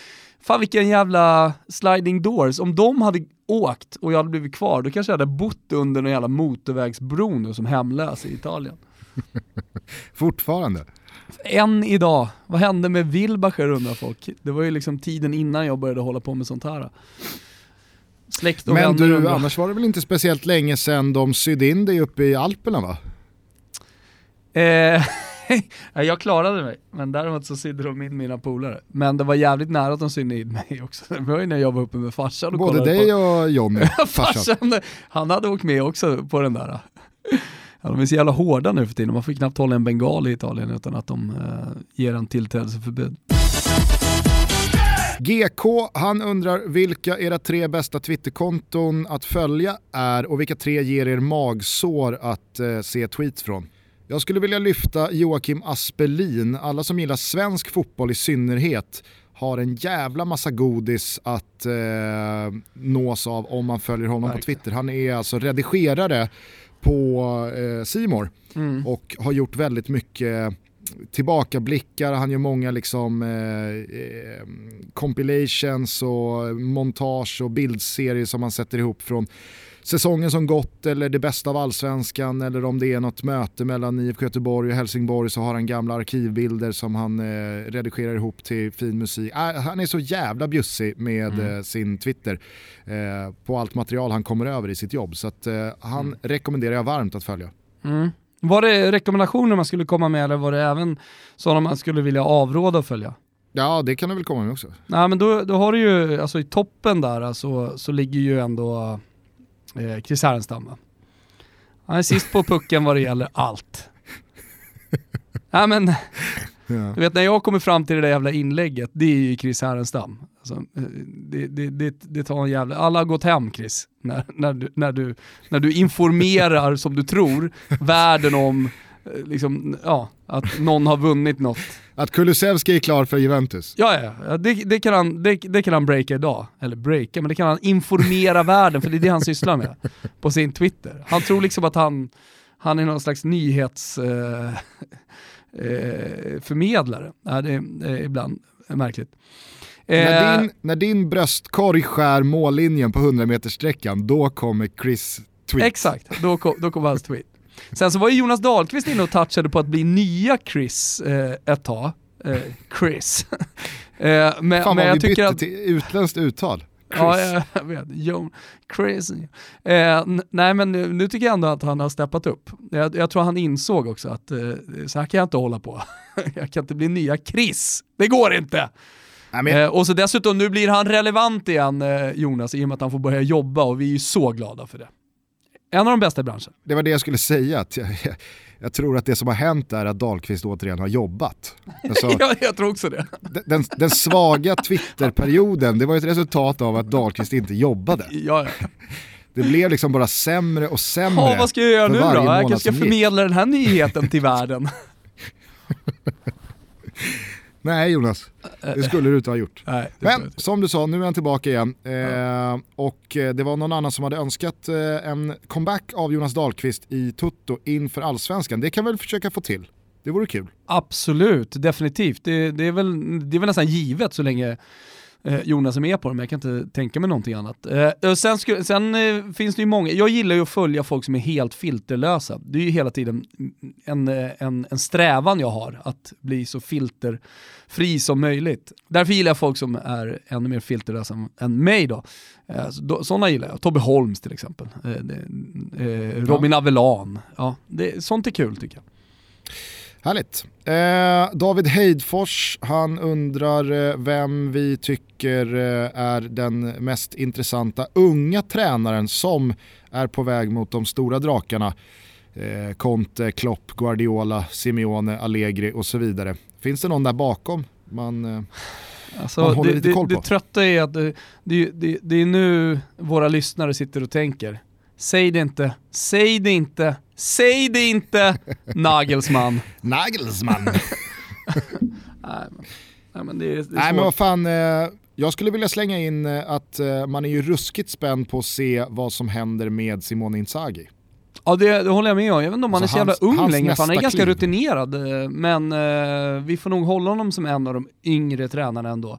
fan vilken jävla sliding doors, om de hade åkt och jag hade blivit kvar, då kanske jag hade bott under någon jävla motorvägsbro nu som hemlös i Italien. Fortfarande? Än idag. Vad hände med Wilbacher undrar folk. Det var ju liksom tiden innan jag började hålla på med sånt här. Släkt och Men du, undrar. annars var det väl inte speciellt länge sedan de sydde in dig uppe i Alperna va? Eh, jag klarade mig, men däremot så sydde de in mina polare. Men det var jävligt nära att de sydde in mig också. Det var ju när jag var uppe med farsan och Både dig på... och Johnny, farsan. Han hade åkt med också på den där. Ja, de är så jävla hårda nu för tiden, man får knappt hålla en bengal i Italien utan att de eh, ger en tillträdesförbud. GK, han undrar vilka era tre bästa Twitterkonton att följa är och vilka tre ger er magsår att eh, se tweets från. Jag skulle vilja lyfta Joakim Aspelin. Alla som gillar svensk fotboll i synnerhet har en jävla massa godis att eh, nås av om man följer honom Verkligen. på Twitter. Han är alltså redigerare på eh, Simor eh, mm. och har gjort väldigt mycket tillbakablickar, han gör många liksom eh, eh, compilations och montage och bildserier som han sätter ihop från säsongen som gått eller det bästa av allsvenskan eller om det är något möte mellan IFK Göteborg och Helsingborg så har han gamla arkivbilder som han eh, redigerar ihop till fin musik. Äh, han är så jävla bjussig med mm. eh, sin Twitter eh, på allt material han kommer över i sitt jobb så att, eh, han mm. rekommenderar jag varmt att följa. Mm. Var det rekommendationer man skulle komma med eller var det även sådana man skulle vilja avråda att följa? Ja det kan du väl komma med också. Nej men då, då har du ju, alltså i toppen där alltså, så ligger ju ändå eh, Chris Härenstam. Han är sist på pucken vad det gäller allt. Nej men, ja. du vet när jag kommer fram till det där jävla inlägget, det är ju Chris Härenstam. Alltså, eh, det, det, det, det, tar en jävla... Alla har gått hem Chris, när, när, du, när, du, när du informerar, som du tror, världen om eh, liksom, ja, att någon har vunnit något. Att Kulusevski är klar för Juventus? Ja, ja. Det, det, kan han, det, det kan han breaka idag. Eller breaka, men det kan han informera världen, för det är det han sysslar med på sin Twitter. Han tror liksom att han, han är någon slags nyhetsförmedlare. Eh, eh, ja, det är ibland märkligt. När eh, din, när din bröstkorg skär mållinjen på 100 meterssträckan då kommer Chris tweet. Exakt, då kom, då kom hans tweet. Sen så var ju Jonas Dahlqvist inne och touchade på att bli nya Chris eh, ett tag. Eh, Chris. eh, men, Fan vad men vi bytte att... till utländskt uttal. Ja, jag vet. John, Chris. Eh, nej men nu, nu, tycker jag ändå att han har steppat upp. Jag, jag tror han insåg också att eh, så här kan jag inte hålla på. jag kan inte bli nya Chris. Det går inte! Men... Eh, och så dessutom, nu blir han relevant igen, eh, Jonas, i och med att han får börja jobba och vi är ju så glada för det. En av de bästa i branschen. Det var det jag skulle säga. Att jag, jag, jag tror att det som har hänt är att Dahlqvist återigen har jobbat. Alltså, ja, jag tror också det. Den, den svaga Twitterperioden, det var ett resultat av att Dahlqvist inte jobbade. Ja, ja. Det blev liksom bara sämre och sämre. Ja, vad ska jag göra nu då? Jag kanske ska förmedla den här nyheten till världen. Nej Jonas, det skulle du inte ha gjort. Nej, Men som du sa, nu är han tillbaka igen. Eh, och eh, det var någon annan som hade önskat eh, en comeback av Jonas Dahlqvist i Tutto inför allsvenskan. Det kan vi väl försöka få till. Det vore kul. Absolut, definitivt. Det, det, är, väl, det är väl nästan givet så länge Jonas är med på det, men jag kan inte tänka mig någonting annat. Eh, sen sku, sen eh, finns det ju många, jag gillar ju att följa folk som är helt filterlösa. Det är ju hela tiden en, en, en strävan jag har, att bli så filterfri som möjligt. Därför gillar jag folk som är ännu mer filterlösa än mig då. Eh, så, sådana gillar jag, Tobbe Holms till exempel. Eh, eh, Robin ja. Avellan. Ja, det, sånt är kul tycker jag. Härligt. Eh, David Heidfors, han undrar eh, vem vi tycker eh, är den mest intressanta unga tränaren som är på väg mot de stora drakarna. Eh, Conte, Klopp, Guardiola, Simeone, Allegri och så vidare. Finns det någon där bakom man, eh, alltså, man håller det, lite koll på? Det, det trötta är att det, det, det är nu våra lyssnare sitter och tänker. Säg det inte, säg det inte, säg det inte, Nagelsman. Nagelsman. nej, men, nej, men det är, det är Nej men vad fan, eh, jag skulle vilja slänga in eh, att eh, man är ju ruskigt spänd på att se vad som händer med Simone Inzaghi. Ja det, det, håller jag med om, jag vet inte om han alltså är så jävla ung längre för han är ganska kliv. rutinerad. Men eh, vi får nog hålla honom som en av de yngre tränarna ändå.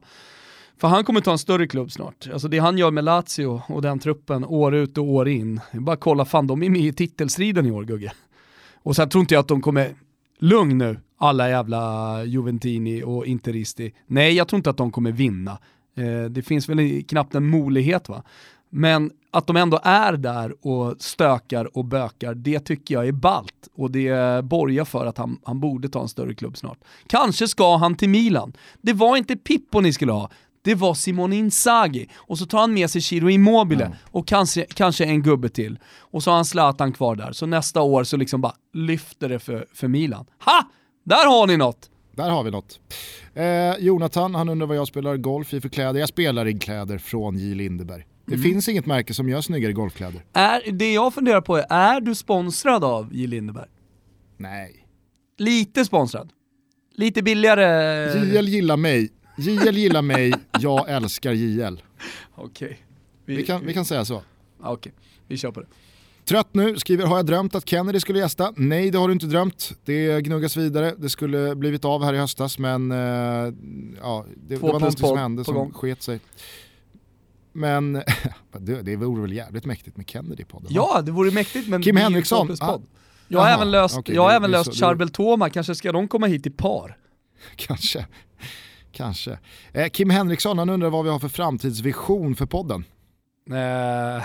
För han kommer ta en större klubb snart. Alltså det han gör med Lazio och den truppen år ut och år in. Bara kolla, fan de är med i titelstriden i år Gugge. Och sen tror inte jag att de kommer, lugn nu, alla jävla Juventini och Interisti. Nej, jag tror inte att de kommer vinna. Eh, det finns väl knappt en möjlighet va. Men att de ändå är där och stökar och bökar, det tycker jag är balt och det borgar för att han, han borde ta en större klubb snart. Kanske ska han till Milan. Det var inte Pippo ni skulle ha, det var Simone Inzaghi. Och så tar han med sig Chiro Immobile mm. och kanske, kanske en gubbe till. Och så har han Zlatan kvar där. Så nästa år så liksom bara lyfter det för, för Milan. Ha! Där har ni något! Där har vi något. Eh, Jonathan, han undrar vad jag spelar golf i för kläder. Jag spelar i kläder från J. Lindeberg. Det mm. finns inget märke som gör snyggare golfkläder. Är, det jag funderar på är, är du sponsrad av J. Lindeberg? Nej. Lite sponsrad? Lite billigare? JL gillar mig, JL gillar mig, jag älskar JL. Okej. Okay. Vi, vi, kan, vi kan säga så. Okej, okay. vi kör på det. Trött nu, skriver har jag drömt att Kennedy skulle gästa? Nej det har du inte drömt. Det gnuggas vidare, det skulle blivit av här i höstas men uh, ja, det, det var något som hände som gång. sket sig. Men det, det vore väl jävligt mäktigt med Kennedy på podden? Ja det vore mäktigt men Kim Henriksson. Ah, jag har Aha, även löst, okay, jag har även löst Charbel Toma, kanske ska de komma hit i par? Kanske. Kanske. Eh, Kim Henriksson han undrar vad vi har för framtidsvision för podden. Uh, uh,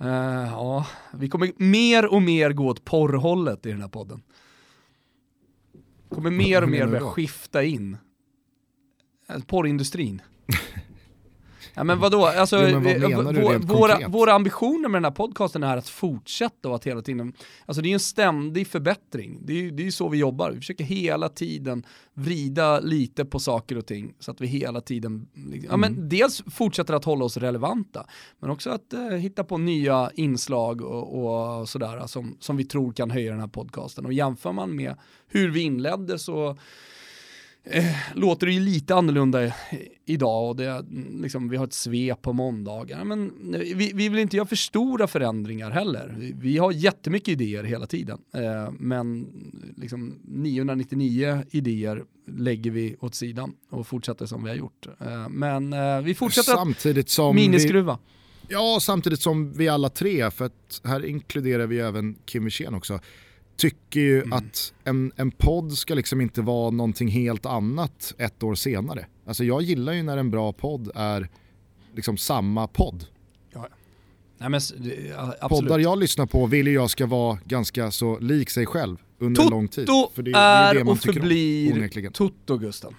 ja, Vi kommer mer och mer gå åt porrhållet i den här podden. Kommer mer och mer börja skifta in. Alltså, porrindustrin. Ja men vadå, alltså, jo, men vad vår, våra, våra ambitioner med den här podcasten är att fortsätta och att hela tiden, alltså det är en ständig förbättring. Det är ju så vi jobbar, vi försöker hela tiden vrida lite på saker och ting så att vi hela tiden, liksom, ja men mm. dels fortsätter att hålla oss relevanta, men också att eh, hitta på nya inslag och, och sådär som, som vi tror kan höja den här podcasten. Och jämför man med hur vi inledde så eh, låter det ju lite annorlunda idag och det, liksom, vi har ett svep på måndagar. Men vi, vi vill inte göra för stora förändringar heller. Vi, vi har jättemycket idéer hela tiden. Eh, men liksom 999 idéer lägger vi åt sidan och fortsätter som vi har gjort. Eh, men eh, vi fortsätter samtidigt som miniskruva. Vi, ja, samtidigt som vi alla tre, för att här inkluderar vi även Kim Wirsén också, tycker ju mm. att en, en podd ska liksom inte vara någonting helt annat ett år senare. Alltså jag gillar ju när en bra podd är liksom samma podd. Ja. Nej, men, Poddar jag lyssnar på vill ju jag ska vara ganska så lik sig själv under Toto en lång tid. För det, det är, det man och förblir Toto Gusten.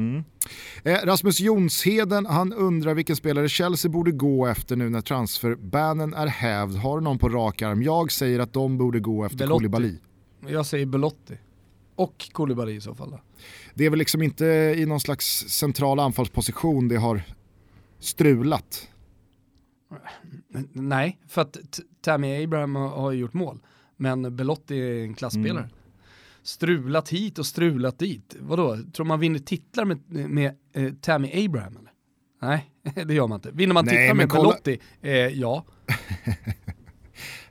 Mm. Eh, Rasmus Jonsheden, han undrar vilken spelare Chelsea borde gå efter nu när transferbanen är hävd. Har du någon på rak arm? Jag säger att de borde gå efter Belotti. Koulibaly. Jag säger Belotti. Och Koulibaly i så fall. Då. Det är väl liksom inte i någon slags central anfallsposition det har strulat? Nej, för att Tammy Abraham har gjort mål. Men Belotti är en klassspelare. Mm strulat hit och strulat dit. Vadå, tror man vinner titlar med, med eh, Tammy Abraham eller? Nej, det gör man inte. Vinner man Nej, titlar med kolla... Belotti? Eh, ja.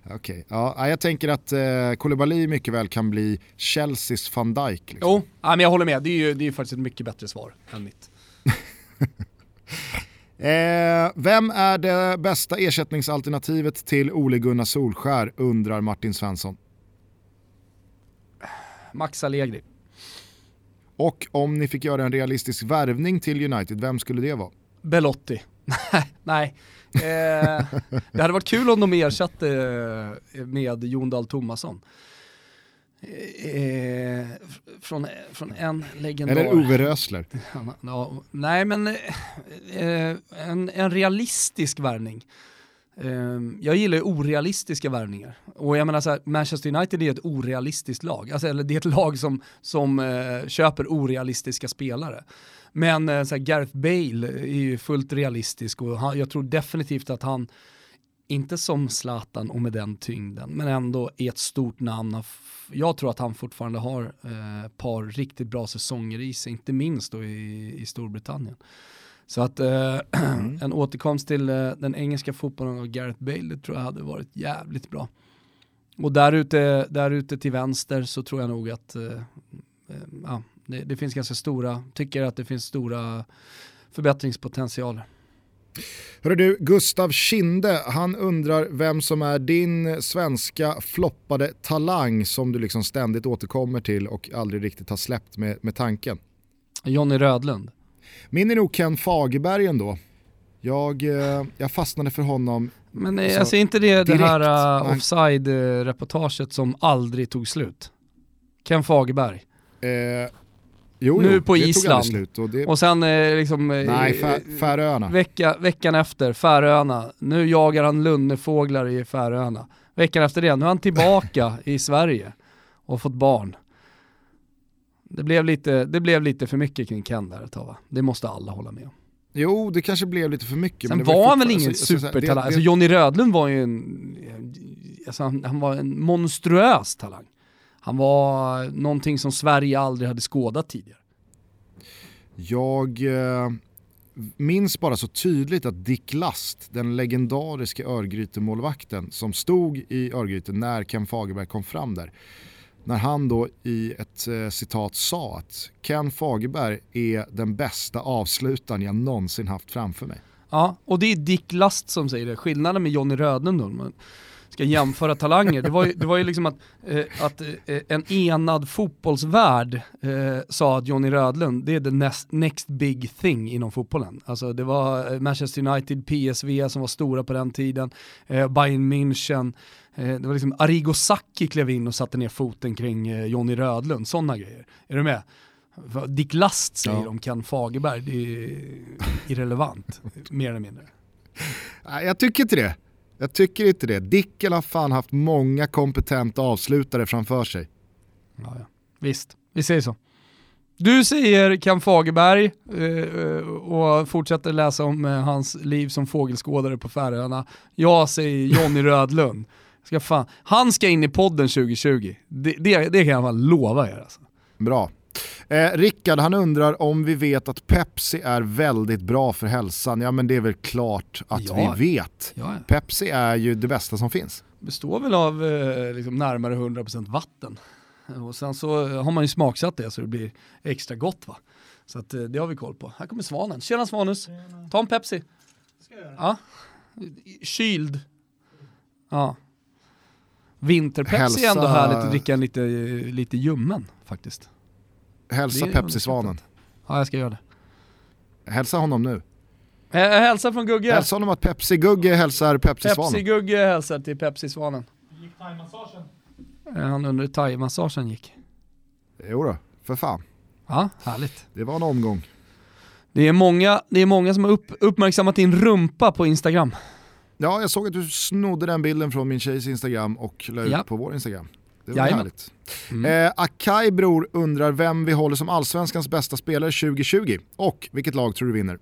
Okej, okay. ja, jag tänker att eh, Koulibaly mycket väl kan bli Chelseas van Dijk. Liksom. Jo, ja, men jag håller med. Det är ju det är faktiskt ett mycket bättre svar än mitt. eh, vem är det bästa ersättningsalternativet till Ole Gunnar Solskär undrar Martin Svensson. Max Allegri. Och om ni fick göra en realistisk värvning till United, vem skulle det vara? Belotti. Nej, eh, det hade varit kul om de ersatte eh, med Jon Dahl Tomasson. Eh, från, från en legendar. Eller Ove Rösler. Nej men eh, en, en realistisk värvning. Ehm, jag gillar ju orealistiska värvningar. Och jag menar så här, Manchester United är ett orealistiskt lag. Alltså, eller det är ett lag som, som eh, köper orealistiska spelare. Men uh, så här, Gareth Bale är ju fullt realistisk och han, jag tror definitivt att han, inte som Zlatan och med den tyngden, men ändå är ett stort namn. Jag tror att han fortfarande har ett par riktigt bra säsonger i sig, inte minst då i, i Storbritannien. Så att eh, mm. en återkomst till eh, den engelska fotbollen och Gareth Bale, det tror jag hade varit jävligt bra. Och där ute, där ute till vänster så tror jag nog att eh, eh, ja, det, det, finns ganska stora, tycker att det finns stora förbättringspotentialer. Hörru du, Gustav Kinde, han undrar vem som är din svenska floppade talang som du liksom ständigt återkommer till och aldrig riktigt har släppt med, med tanken. Jonny Rödlund. Min är nog Ken Fagerberg ändå. Jag, eh, jag fastnade för honom. Men alltså, alltså inte det direkt. det här uh, offside-reportaget som aldrig tog slut? Ken Fagerberg. Eh, jo, nu jo, på Island. Slut och, det... och sen eh, liksom... Eh, Nej, Färöarna. Vecka, veckan efter, Färöarna. Nu jagar han lunnefåglar i Färöarna. Veckan efter det, nu är han tillbaka i Sverige och fått barn. Det blev lite, det blev lite för mycket kring Ken där ett tag va? Det måste alla hålla med om. Jo, det kanske blev lite för mycket. Sen men var, var han väl ingen alltså, supertalang? Alltså, alltså Johnny Rödlund var ju en, alltså han, han, var en monstruös talang. Han var någonting som Sverige aldrig hade skådat tidigare. Jag eh, minns bara så tydligt att Dick Last, den legendariska Örgryte-målvakten som stod i Örgryte när Ken Fagerberg kom fram där, när han då i ett eh, citat sa att Ken Fagerberg är den bästa avslutaren jag någonsin haft framför mig. Ja, och det är Dick Last som säger det. Skillnaden med Johnny Rödlund då, man ska jämföra talanger. Det var ju, det var ju liksom att, eh, att eh, en enad fotbollsvärld eh, sa att Johnny Rödlund, det är the next, next big thing inom fotbollen. Alltså det var eh, Manchester United, PSV som var stora på den tiden, eh, Bayern München, det var liksom Arrigo Sacchi klev in och satte ner foten kring Johnny Rödlund, sådana grejer. Är du med? Dick Last säger ja. om Ken Fagerberg, det är irrelevant, mer eller mindre. Nej, jag tycker inte det. Jag tycker inte det. Dickel har fan haft många kompetenta avslutare framför sig. Ja, ja. Visst, vi säger så. Du säger Ken Fagerberg eh, och fortsätter läsa om eh, hans liv som fågelskådare på Färöarna. Jag säger Jonny Rödlund. Ska fan, han ska in i podden 2020. Det, det, det kan jag fan lova er. Alltså. Bra. Eh, Rickard han undrar om vi vet att Pepsi är väldigt bra för hälsan. Ja men det är väl klart att ja. vi vet. Ja. Pepsi är ju det bästa som finns. Består väl av eh, liksom närmare 100% vatten. Och sen så har man ju smaksatt det så det blir extra gott va. Så att, eh, det har vi koll på. Här kommer Svanen. Tjena Svanus, ta en Pepsi. Ska jag göra. Ja. Kyld. Ja. Vinterpepsi är ändå härligt att dricka en lite, lite ljummen faktiskt. Hälsa Pepsi-svanen. Ja, jag ska göra det. Hälsa honom nu. hälsa från Gugge. Hälsa honom att Pepsi-Gugge hälsar Pepsi-svanen. Pepsi-Gugge hälsar till Pepsi-svanen. gick thaimassagen? Han undrar hur thaimassagen gick. Jo då, för fan. Ja, härligt. Det var en omgång. Det är många, det är många som har upp, uppmärksammat din rumpa på Instagram. Ja, jag såg att du snodde den bilden från min tjejs Instagram och la ut ja. på vår Instagram. Det var Jajamän. härligt. Mm. Eh, Akai bror undrar vem vi håller som allsvenskans bästa spelare 2020 och vilket lag tror du vinner?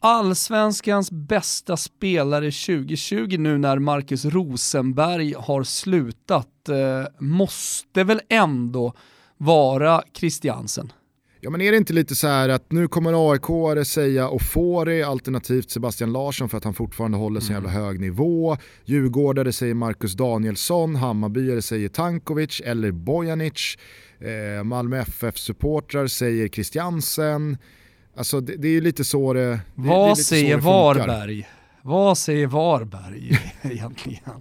Allsvenskans bästa spelare 2020 nu när Marcus Rosenberg har slutat eh, måste väl ändå vara Christiansen. Ja men är det inte lite så att nu kommer AIK säga Ofori alternativt Sebastian Larsson för att han fortfarande håller sin mm. jävla hög nivå. Djurgårdare säger Marcus Danielsson, Hammarbyare säger Tankovic eller Bojanic. Eh, Malmö FF-supportrar säger Christiansen. Alltså det, det är ju lite så det Vad det, det säger Varberg? Vad säger Varberg egentligen?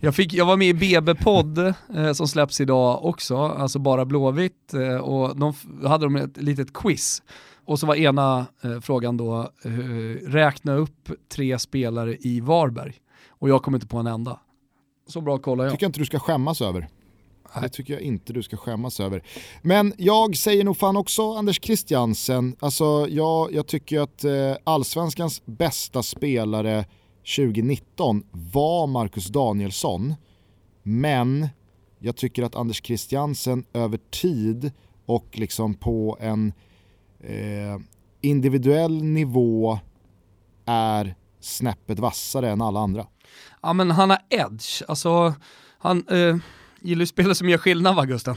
Jag, fick, jag var med i BB-podd eh, som släpps idag också, alltså bara Blåvitt, eh, och de hade de ett litet quiz. Och så var ena eh, frågan då, eh, räkna upp tre spelare i Varberg. Och jag kom inte på en enda. Så bra kollar jag. tycker jag inte du ska skämmas över. Det tycker jag inte du ska skämmas över. Men jag säger nog fan också Anders Christiansen. Alltså jag, jag tycker att eh, allsvenskans bästa spelare 2019 var Marcus Danielsson. Men jag tycker att Anders Christiansen över tid och liksom på en eh, individuell nivå är snäppet vassare än alla andra. Ja men han har edge, alltså han, eh, gillar ju spelare som gör skillnad va Gusten?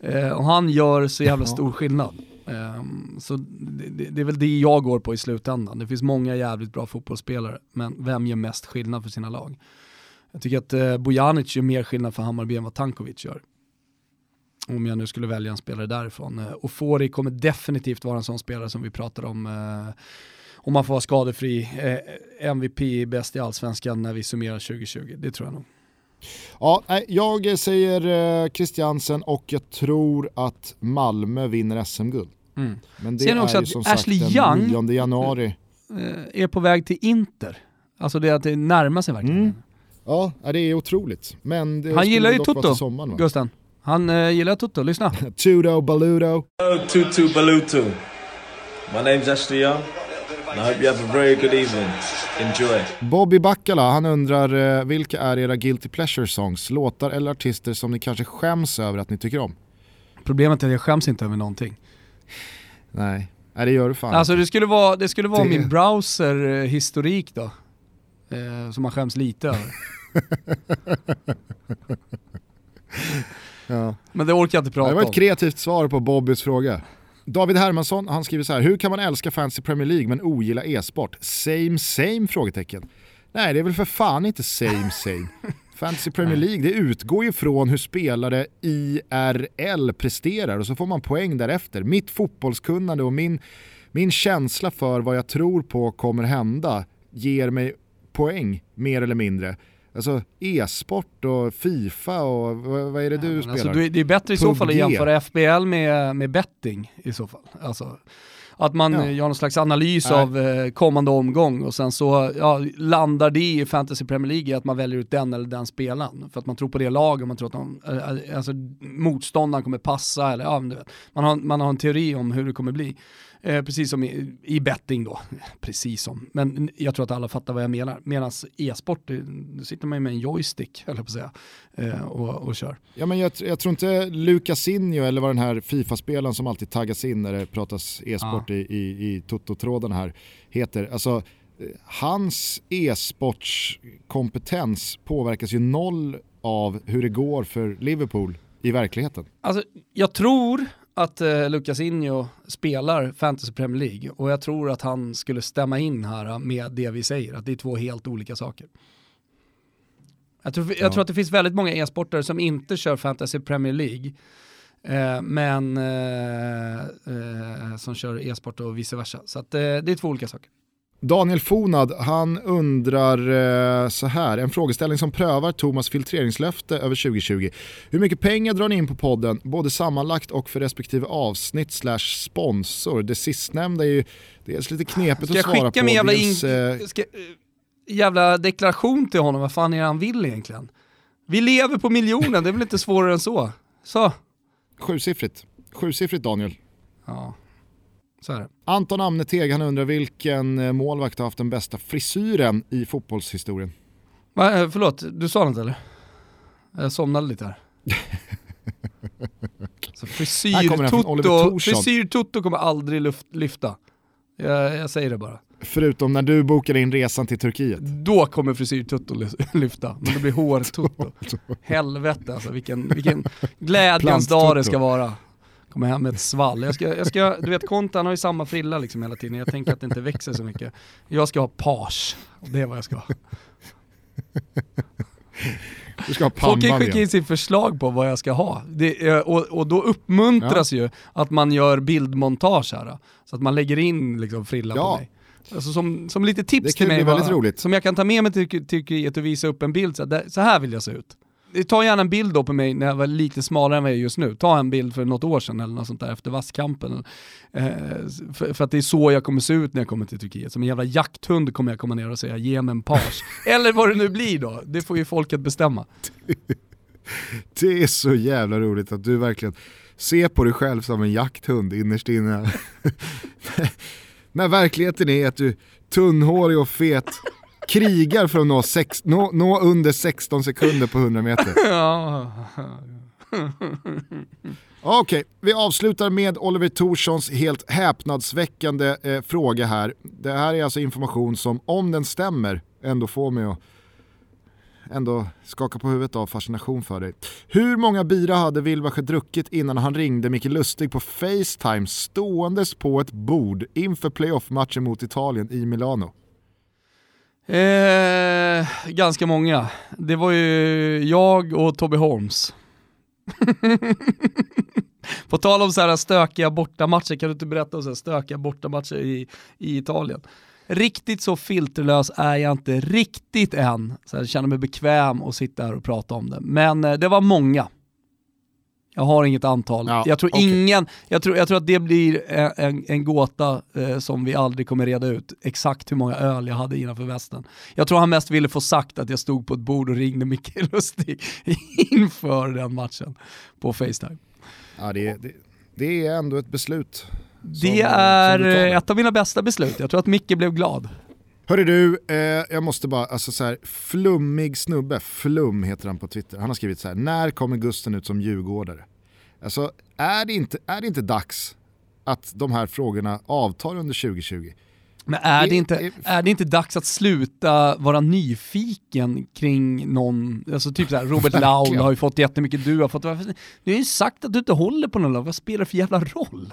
Eh, och han gör så jävla stor skillnad. Eh, så det, det, är väl det jag går på i slutändan. Det finns många jävligt bra fotbollsspelare, men vem gör mest skillnad för sina lag? Jag tycker att eh, Bojanic gör mer skillnad för Hammarby än vad Tankovic gör. Om jag nu skulle välja en spelare därifrån. Eh, och Fori kommer definitivt vara en sån spelare som vi pratar om eh, om man får vara skadefri, eh, MVP bäst i allsvenskan när vi summerar 2020. Det tror jag nog. Ja, jag säger Christiansen och jag tror att Malmö vinner SM-guld. Mm. Men det Ser är också ju som Ashley sagt den Young 9 januari. Eh, är på väg till Inter. Alltså det att det närmar sig verkligen. Mm. Ja, det är otroligt. Men det Han gillar ju Toto, sommaren, Gusten. Han uh, gillar Toto, lyssna. Tudo Baludo. Oh, tutu Baluto. My name's Ashley Young. I hope you have a very good evening. Enjoy. Bobby Baccala, han undrar eh, vilka är era guilty pleasure songs? Låtar eller artister som ni kanske skäms över att ni tycker om? Problemet är att jag skäms inte över någonting. Nej, Nej det gör du fan Alltså det skulle vara, det skulle vara det... min browser-historik då. Eh, som man skäms lite över. ja. Men det orkar jag inte prata om. Det var ett kreativt svar på Bobbys fråga. David Hermansson han skriver så här, hur kan man älska Fantasy Premier League men ogilla e-sport? Same same? frågetecken. Nej det är väl för fan inte same same. Fantasy Premier League det utgår ju från hur spelare IRL presterar och så får man poäng därefter. Mitt fotbollskunnande och min, min känsla för vad jag tror på kommer hända ger mig poäng mer eller mindre. Alltså e-sport och Fifa och vad, är det du ja, spelar? Alltså, det är bättre i så fall att jämföra FBL med, med betting i så fall. Alltså, att man ja. gör någon slags analys Nej. av eh, kommande omgång och sen så ja, landar det i Fantasy Premier League att man väljer ut den eller den spelaren. För att man tror på det laget, man tror att de, eh, alltså, motståndaren kommer passa eller ja, man, har, man har en teori om hur det kommer bli. Eh, precis som i, i, betting då, precis som, men jag tror att alla fattar vad jag menar. Medan e-sport, då sitter man ju med en joystick, jag på att säga, eh, och, och kör. Ja, men jag, jag tror inte Lucasinho eller vad den här Fifa-spelaren som alltid taggas in när det pratas e-sport ja. i, i, i Toto-trådarna här heter. Alltså, eh, hans e-sportskompetens påverkas ju noll av hur det går för Liverpool i verkligheten. Alltså, jag tror att eh, Lucas Inho spelar Fantasy Premier League och jag tror att han skulle stämma in här med det vi säger, att det är två helt olika saker. Jag tror, jag ja. tror att det finns väldigt många e-sportare som inte kör Fantasy Premier League, eh, men eh, eh, som kör e-sport och vice versa. Så att, eh, det är två olika saker. Daniel Fonad, han undrar eh, så här, en frågeställning som prövar Thomas filtreringslöfte över 2020. Hur mycket pengar drar ni in på podden, både sammanlagt och för respektive avsnitt slash sponsor? Det sistnämnda är ju dels lite knepigt att svara på. Ska jag skicka med jävla, dels, in, ska, jävla deklaration till honom, vad fan är det han vill egentligen? Vi lever på miljonen, det är väl inte svårare än så. Så. Sjusiffrigt. Sjusiffrigt Daniel. Ja. Anton Amneteg han undrar vilken eh, målvakt har haft den bästa frisyren i fotbollshistorien? Va, eh, förlåt, du sa något eller? Jag somnade lite här. frisyr-toto frisyr kommer aldrig luft, lyfta. Jag, jag, säger det bara. Förutom när du bokar in resan till Turkiet. Då kommer frisyr-toto lyfta, men det blir hår-toto. Helvete alltså, vilken, vilken glädjens dag det ska vara. Kommer hem med ett svall. Jag ska, jag ska, du vet Kontan har ju samma frilla liksom hela tiden, jag tänker att det inte växer så mycket. Jag ska ha page, det är vad jag ska ha. Du ska ha Folk kan skicka in sin förslag på vad jag ska ha. Det, eh, och, och då uppmuntras ja. ju att man gör bildmontage här. Så att man lägger in liksom frillan ja. på mig. Alltså som, som lite tips till mig, som jag kan ta med mig till Turkiet och visa upp en bild, så, där, så här vill jag se ut ta gärna en bild då på mig när jag var lite smalare än vad jag är just nu. Ta en bild för något år sedan eller något sånt där efter vasskampen. Eh, för, för, att det är så jag kommer se ut när jag kommer till Turkiet. Som en jävla jakthund kommer jag komma ner och säga ge mig en page. eller vad det nu blir då, det får ju folket bestämma. det är så jävla roligt att du verkligen ser på dig själv som en jakthund innerst inne. när verkligheten är att du tunnhårig och fet krigar för att nå, sex, nå, nå under 16 sekunder på 100 meter. Okej, okay, vi avslutar med Oliver Torssons helt häpnadsväckande eh, fråga här. Det här är alltså information som, om den stämmer, ändå får mig att ändå skaka på huvudet av fascination för dig. Hur många bira hade Wilbacher druckit innan han ringde Micke Lustig på Facetime ståendes på ett bord inför playoff-matchen mot Italien i Milano? Eh, ganska många. Det var ju jag och Tobbe Holmes. På tal om så här stökiga bortamatcher, kan du inte berätta om så här stökiga bortamatcher i, i Italien? Riktigt så filterlös är jag inte riktigt än, så jag känner mig bekväm att sitta här och prata om det. Men eh, det var många. Jag har inget antal. Ja, jag, tror okay. ingen, jag, tror, jag tror att det blir en, en gåta eh, som vi aldrig kommer reda ut, exakt hur många öl jag hade innanför västen. Jag tror han mest ville få sagt att jag stod på ett bord och ringde Micke Lustig inför den matchen på Facetime. Ja, det, det, det är ändå ett beslut. Det som, är som ett av mina bästa beslut. Jag tror att Micke blev glad. Hörru du, eh, jag måste bara, alltså så här, flummig snubbe, Flum heter han på Twitter, han har skrivit så här, när kommer Gusten ut som djurgårdare? Alltså är det inte, är det inte dags att de här frågorna avtar under 2020? Men är det, inte, är det inte dags att sluta vara nyfiken kring någon, alltså typ såhär Robert Laul har ju fått jättemycket, du har fått, du har ju sagt att du inte håller på någon, vad spelar det för jävla roll?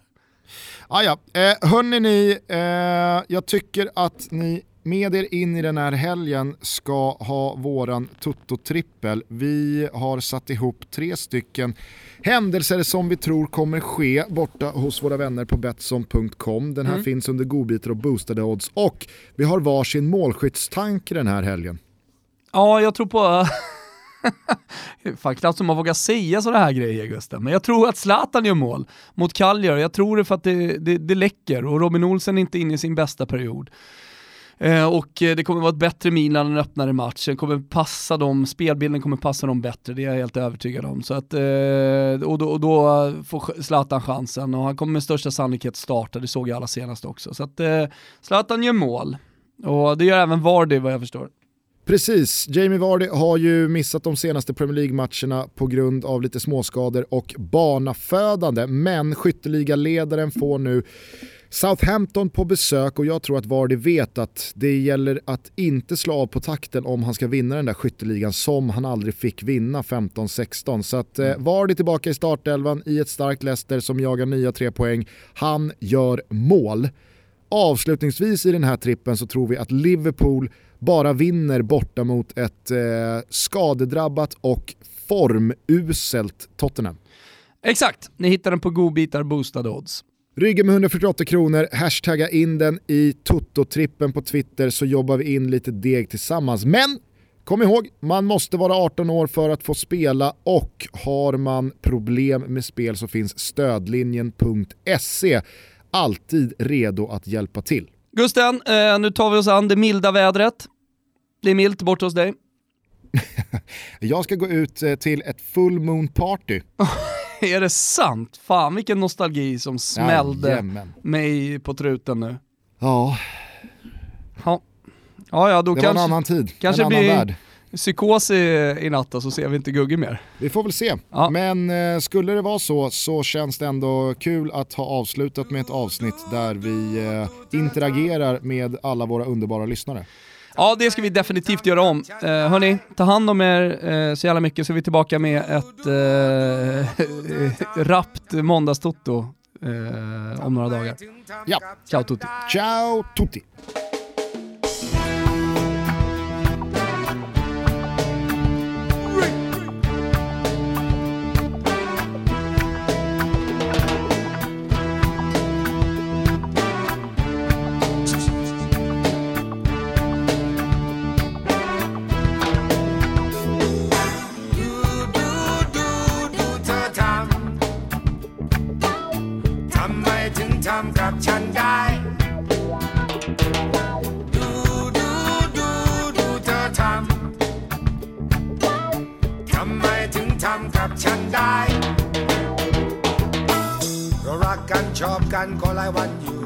Ah, ja, eh, hörni ni, eh, jag tycker att ni med er in i den här helgen ska ha våran Toto-trippel. Vi har satt ihop tre stycken händelser som vi tror kommer ske borta hos våra vänner på Betsson.com. Den här mm. finns under godbitar och boostade odds och vi har varsin målskyttstanke den här helgen. Ja, jag tror på... Fan, knappt som man vågar säga sådana här grejer Gusten, men jag tror att Zlatan gör mål mot Kaljar. Jag tror det för att det, det, det läcker och Robin Olsen är inte inne i sin bästa period. Eh, och eh, det kommer vara ett bättre Milan, en öppnare match, kommer passa dem, spelbilden kommer passa dem bättre, det är jag helt övertygad om. Så att, eh, och, då, och då får Zlatan chansen och han kommer med största sannolikhet starta, det såg jag alla senast också. Så att eh, Zlatan gör mål. Och det gör även Vardy vad jag förstår. Precis, Jamie Vardy har ju missat de senaste Premier League-matcherna på grund av lite småskador och banafödande, men skytteligaledaren får nu Southampton på besök och jag tror att Vardy vet att det gäller att inte slå av på takten om han ska vinna den där skytteligan som han aldrig fick vinna 15-16. Så att eh, Vardy tillbaka i startelvan i ett starkt Leicester som jagar nya tre poäng. Han gör mål. Avslutningsvis i den här trippen så tror vi att Liverpool bara vinner borta mot ett eh, skadedrabbat och formuselt Tottenham. Exakt, ni hittar den på godbitar boostade odds. Ryggen med 148 kronor, hashtagga in den i Toto-trippen på Twitter så jobbar vi in lite deg tillsammans. Men kom ihåg, man måste vara 18 år för att få spela och har man problem med spel så finns stödlinjen.se alltid redo att hjälpa till. Gusten, eh, nu tar vi oss an det milda vädret. Det är milt borta hos dig. jag ska gå ut eh, till ett full moon party. är det sant? Fan vilken nostalgi som smällde Jajamän. mig på truten nu. Ja. Ja, ja, ja då det kanske, var en annan tid, kanske en annan blir värld. psykos i, i natt och så ser vi inte Gugge mer. Vi får väl se. Ja. Men eh, skulle det vara så så känns det ändå kul att ha avslutat med ett avsnitt där vi eh, interagerar med alla våra underbara lyssnare. Ja, det ska vi definitivt göra om. Eh, hörni, ta hand om er eh, så jävla mycket så är vi tillbaka med ett eh, rappt måndagstotto eh, om några dagar. Ja. Ciao tutti. Ciao tutti. ทำกับฉันได้ ดูดูดูดูเธอทำ ทำไมถึงทำกับฉันได้ เรารักกันชอบกันก็หลายวันอยู่